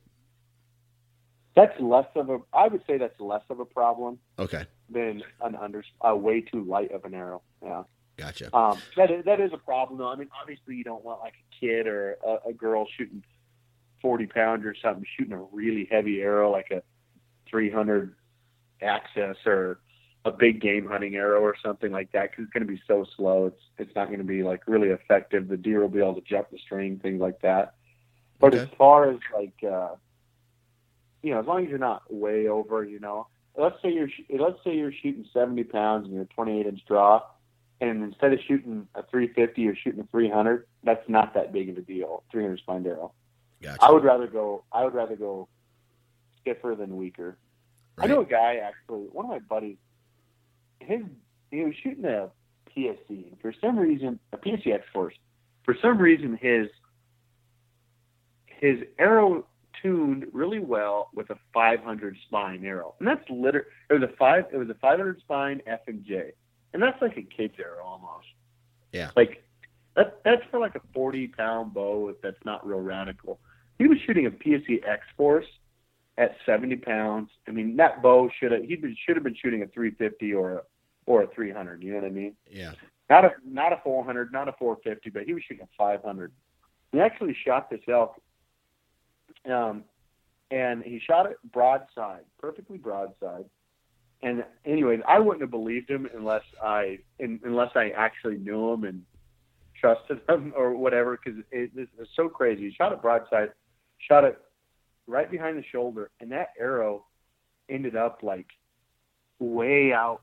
That's less of a. I would say that's less of a problem Okay, than an under uh, way too light of an arrow. Yeah. gotcha. Um, that is, that is a problem though. I mean, obviously you don't want like a kid or a, a girl shooting forty pounds or something, shooting a really heavy arrow like a three hundred access or a big game hunting arrow or something like that because it's going to be so slow. It's it's not going to be like really effective. The deer will be able to jump the string, things like that. But Okay. as far as like, uh, you know, as long as you're not way over, you know, let's say you're sh- let's say you're shooting 70 pounds and you're 28 inch draw, and instead of shooting a 350, you're shooting a 300. That's not that big of a deal. 300 spine arrow. Gotcha. I would rather go. I would rather go stiffer than weaker. I know a guy actually. One of my buddies. His he was shooting a PSE. and For some reason, a PSE X Force. For some reason, his his arrow tuned really well with a 500 spine arrow, and that's liter. It was a five. It was a 500 spine FMJ, and that's like a kid's arrow almost. Yeah. Like That that's for like a 40 pound bow If that's not real radical. He was shooting a PSE X Force at 70 pounds. I mean, that bow should have he should have been shooting a 350 or a or a 300. You know what I mean? Yeah. Not a not a 400, not a 450, but he was shooting a 500. He actually shot this elk, um, and he shot it broadside, perfectly broadside. And anyways, I wouldn't have believed him unless I in, unless I actually knew him and trusted him or whatever. Because it, it was so crazy. He shot it broadside, shot it right behind the shoulder, and that arrow ended up like way out,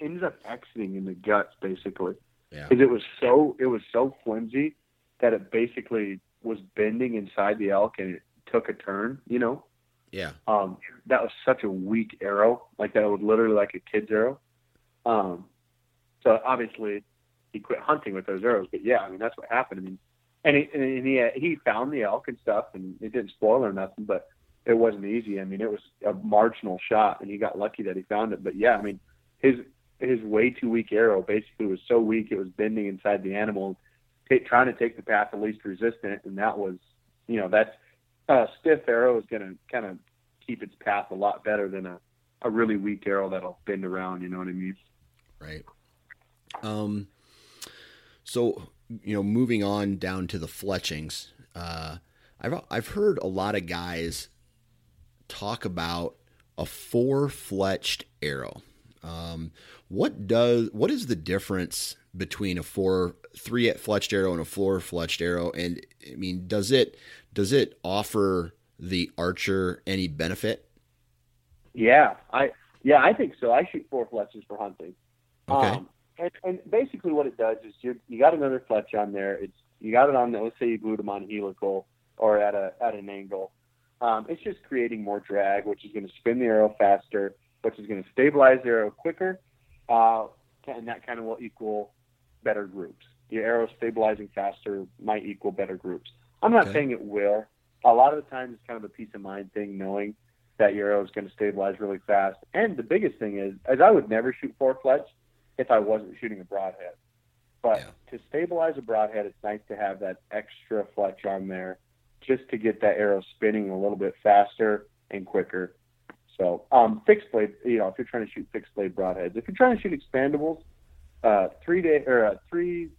ended up exiting in the guts basically. Yeah. Because it was so it was so flimsy that it basically was bending inside the elk and it took a turn. You know. Yeah. Um, that was such a weak arrow, like that was literally like a kid's arrow. Um, so obviously he quit hunting with those arrows, but yeah, I mean that's what happened. I mean, and he and he he found the elk and stuff, and it didn't spoil or nothing, but it wasn't easy. I mean, it was a marginal shot, and he got lucky that he found it. But yeah, I mean, his his way too weak arrow basically was so weak it was bending inside the animal, t- trying to take the path of least resistance, and that was, you know, that's a stiff arrow is going to kind of keep its path a lot better than a, a really weak arrow that'll bend around. You know what I mean? Right. Um. So you know, moving on down to the fletchings, uh, I've I've heard a lot of guys talk about a four fletched arrow. Um, what does what is the difference between a four three fletched arrow and a four fletched arrow? And I mean, does it does it offer the archer any benefit? Yeah, I yeah I think so. I shoot four fletches for hunting. Okay. Um, and, and basically, what it does is you you got another fletch on there. It's you got it on. The, let's say you glued them on helical or at a at an angle. Um, it's just creating more drag, which is going to spin the arrow faster, which is going to stabilize the arrow quicker, uh, and that kind of will equal better groups. Your arrow stabilizing faster might equal better groups. I'm not Okay. saying it will. A lot of the times, it's kind of a peace of mind thing, knowing that your arrow is going to stabilize really fast. And the biggest thing is, as I would never shoot four fletch if I wasn't shooting a broadhead. But Yeah. to stabilize a broadhead, it's nice to have that extra fletch on there just to get that arrow spinning a little bit faster and quicker. So, um, fixed blade, you know, if you're trying to shoot fixed blade broadheads, if you're trying to shoot expandables, uh, three day or uh, three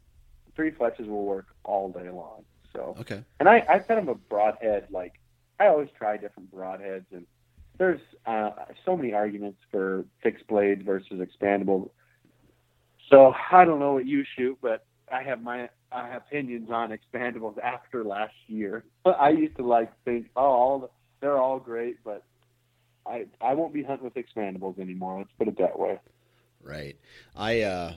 three fletches will work all day long. So, Okay. and I, I kind of a broadhead, like I always try different broadheads, and there's uh, so many arguments for fixed blade versus expandable. So I don't know what you shoot, but I have my I have opinions on expandables after last year. But I used to like think, oh, all the, they're all great, but I I won't be hunting with expandables anymore. Let's put it that way. Right. I uh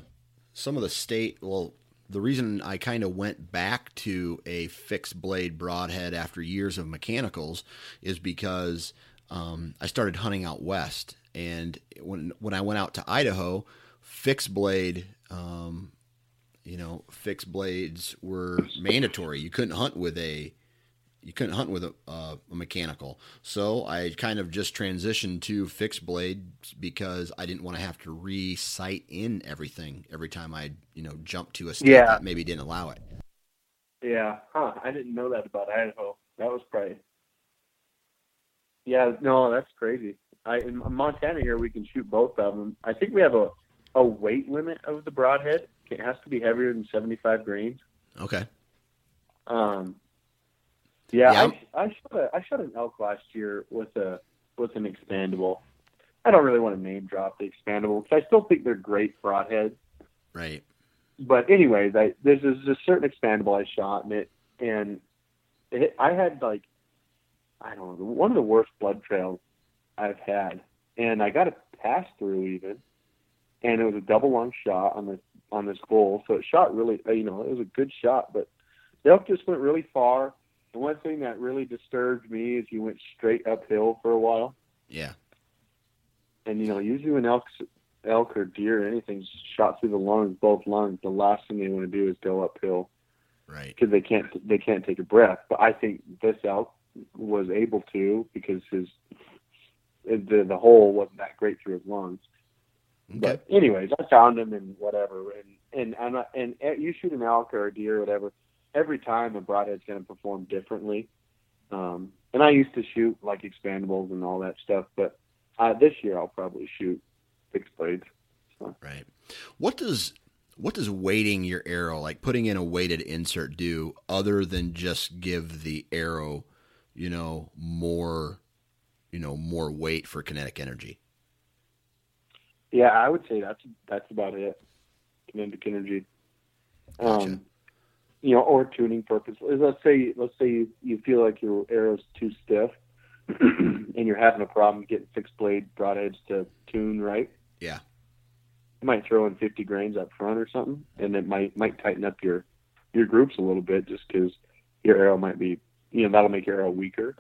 some of the state well the reason I kind of went back to a fixed blade broadhead after years of mechanicals is because um, I started hunting out west, and when when I went out to Idaho, fixed blade, um, you know, fixed blades were mandatory. You couldn't hunt with a you couldn't hunt with a, uh, a mechanical. So I kind of just transitioned to fixed blades because I didn't want to have to re-sight in everything every time I, you know, jump to a state Yeah. that maybe didn't allow it. Yeah, huh? I didn't know that about Idaho. That was probably. Yeah, no, that's crazy. I in Montana here we can shoot both of them. I think we have a a weight limit of the broadhead. It has to be heavier than seventy five grains. Okay. Um, yeah, Yeah. I, I shot a, I shot an elk last year with a with an expandable. I don't really want to name drop the expandable because I still think they're great broadheads. Right. But anyways, I there's, there's a certain expandable I shot and it and it, I had like I don't know one of the worst blood trails I've had, and I got a pass through even, and it was a double lung shot on this on this bull, so it shot really you know it was a good shot, but the elk just went really far. The one thing that really disturbed me is he went straight uphill for a while, Yeah. and you know usually when elk elk or deer or anything's shot through the lungs, both lungs, the last thing they want to do is go uphill Right. because they can't they can't take a breath. But I think this elk was able to because his the the hole wasn't that great through his lungs. Okay. But anyways, I found him and whatever, and and and, and, and you shoot an elk or a deer or whatever. Every time a broadhead's going to perform differently. Um, and I used to shoot like expandables and all that stuff, but uh, this year I'll probably shoot fixed blades. So. Right. What does what does weighting your arrow, like putting in a weighted insert, do other than just give the arrow, you know, more, you know, more weight for kinetic energy? Yeah, I would say that's that's about it. Kinetic energy. Gotcha. Um, you know, or tuning purposes. Let's say let's say you, you feel like your arrow's too stiff, and you're having a problem getting fixed blade broadheads to tune right. Yeah. You might throw in 50 grains up front or something, and it might might tighten up your your groups a little bit just because your arrow might be, you know, that'll make your arrow weaker.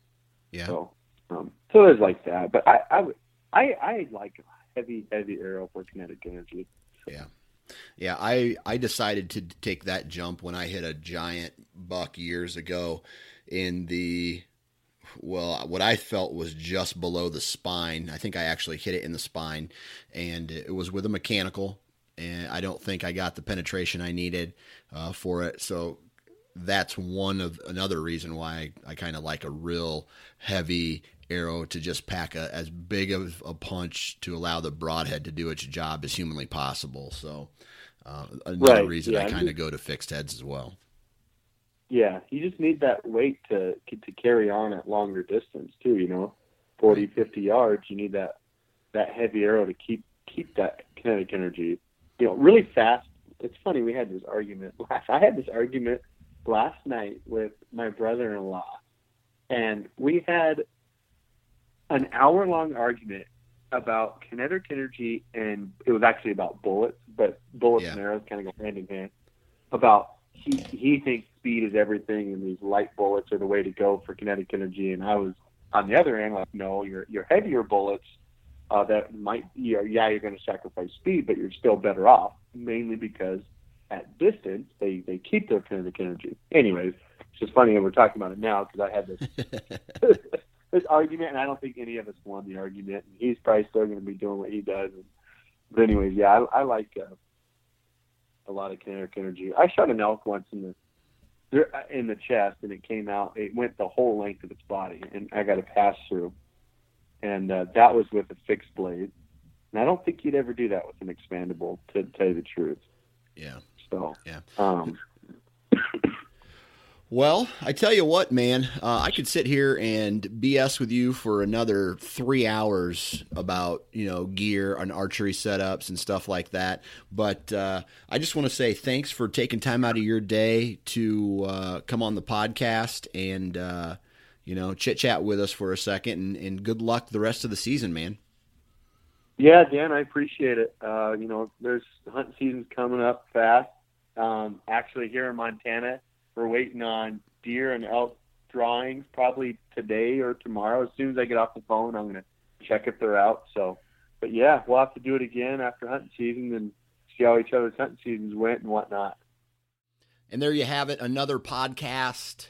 Yeah. So, um, so there's like that, but I I would I I like heavy heavy arrow for kinetic energy. Yeah. Yeah, I I decided to take that jump when I hit a giant buck years ago in the well, what I felt was just below the spine. I think I actually hit it in the spine, and it was with a mechanical. And I don't think I got the penetration I needed uh, for it. So that's one of another reason why I, I kind of like a real heavy arrow to just pack a, as big of a punch to allow the broadhead to do its job as humanly possible. So uh, another right. reason yeah. I kind of go to fixed heads as well. Yeah, you just need that weight to to carry on at longer distance too. You know, 40, 50 yards. You need that that heavy arrow to keep keep that kinetic energy. You know, really fast. It's funny. We had this argument last. I had this argument last night with my brother-in-law, and we had an hour-long argument about kinetic energy, and it was actually about bullets, but bullets yeah. and arrows kind of go hand in hand. About he he thinks speed is everything, and these light bullets are the way to go for kinetic energy. And I was on the other end, like, no, your your heavier bullets uh, that might, you know, yeah, you're going to sacrifice speed, but you're still better off, mainly because at distance they they keep their kinetic energy. Anyways, it's just funny that we're talking about it now because I had this this argument, and I don't think any of us won the argument. And he's probably still going to be doing what he does. But anyways, yeah, I, I like uh, a lot of kinetic energy. I shot an elk once in the in the chest, and it came out. It went the whole length of its body, and I got a pass through, and uh, that was with a fixed blade. And I don't think you'd ever do that with an expandable, to tell you the truth. Yeah. So yeah. Um, well, I tell you what, man, uh, I could sit here and BS with you for another three hours about you know gear and archery setups and stuff like that. But uh, I just want to say thanks for taking time out of your day to uh, come on the podcast and uh, you know chit chat with us for a second. And, and, good luck the rest of the season, man. Yeah, Dan, I appreciate it. Uh, you know, there's hunting season's coming up fast. Um, actually, here in Montana we're waiting on deer and elk drawings probably today or tomorrow. As soon as I get off the phone, I'm going to check if they're out. So, but yeah, we'll have to do it again after hunting season and see how each other's hunting seasons went and whatnot. And there you have it, another podcast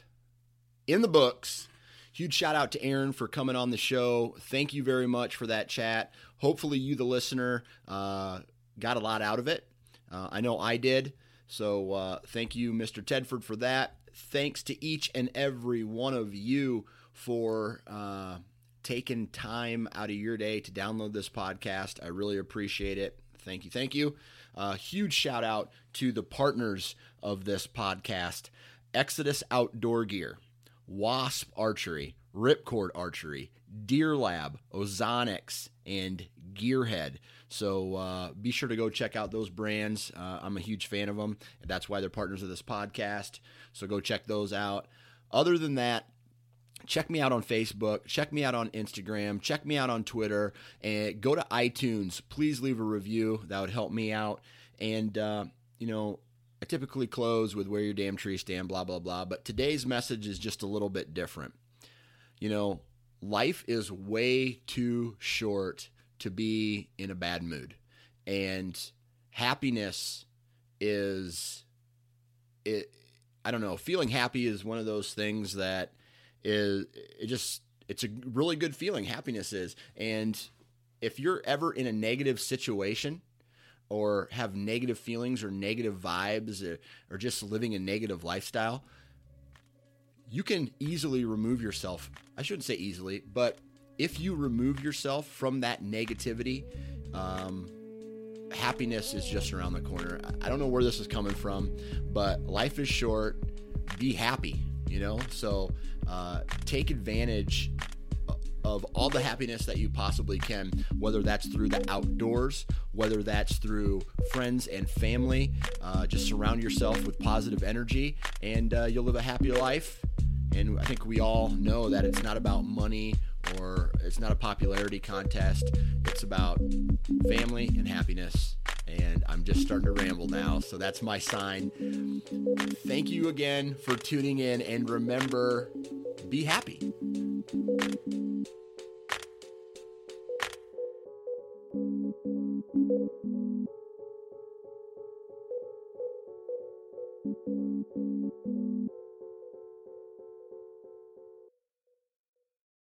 in the books. Huge shout out to Aaron for coming on the show. Thank you very much for that chat. Hopefully, you, the listener, uh, got a lot out of it. Uh, I know I did. So uh, thank you, Mr. Tedford, for that. Thanks to each and every one of you for uh, taking time out of your day to download this podcast. I really appreciate it. Thank you. Thank you. Uh, huge shout out to the partners of this podcast Exodus Outdoor Gear, Wasp Archery, Ripcord Archery, Deer Lab, Ozonics, and Gearhead. So uh, be sure to go check out those brands. Uh, I'm a huge fan of them. and That's why they're partners of this podcast. So go check those out. Other than that, check me out on Facebook, check me out on Instagram, check me out on Twitter, and go to iTunes. Please leave a review. That would help me out. And, uh, you know, I typically close with where your damn tree stand, blah, blah, blah. But today's message is just a little bit different. You know, life is way too short to be in a bad mood. And happiness is it I don't know, feeling happy is one of those things that is it just it's a really good feeling happiness is. And if you're ever in a negative situation, or have negative feelings or negative vibes or, just living a negative lifestyle, you can easily remove yourself. I shouldn't say easily, but if you remove yourself from that negativity, um, happiness is just around the corner. I don't know where this is coming from, but life is short. Be happy, you know? So uh, take advantage of all the happiness that you possibly can, whether that's through the outdoors, whether that's through friends and family. Uh, just surround yourself with positive energy, and uh, you'll live a happier life. And I think we all know that it's not about money or it's not a popularity contest. It's about family and happiness. And I'm just starting to ramble now, so that's my sign. Thank you again for tuning in, and remember be happy.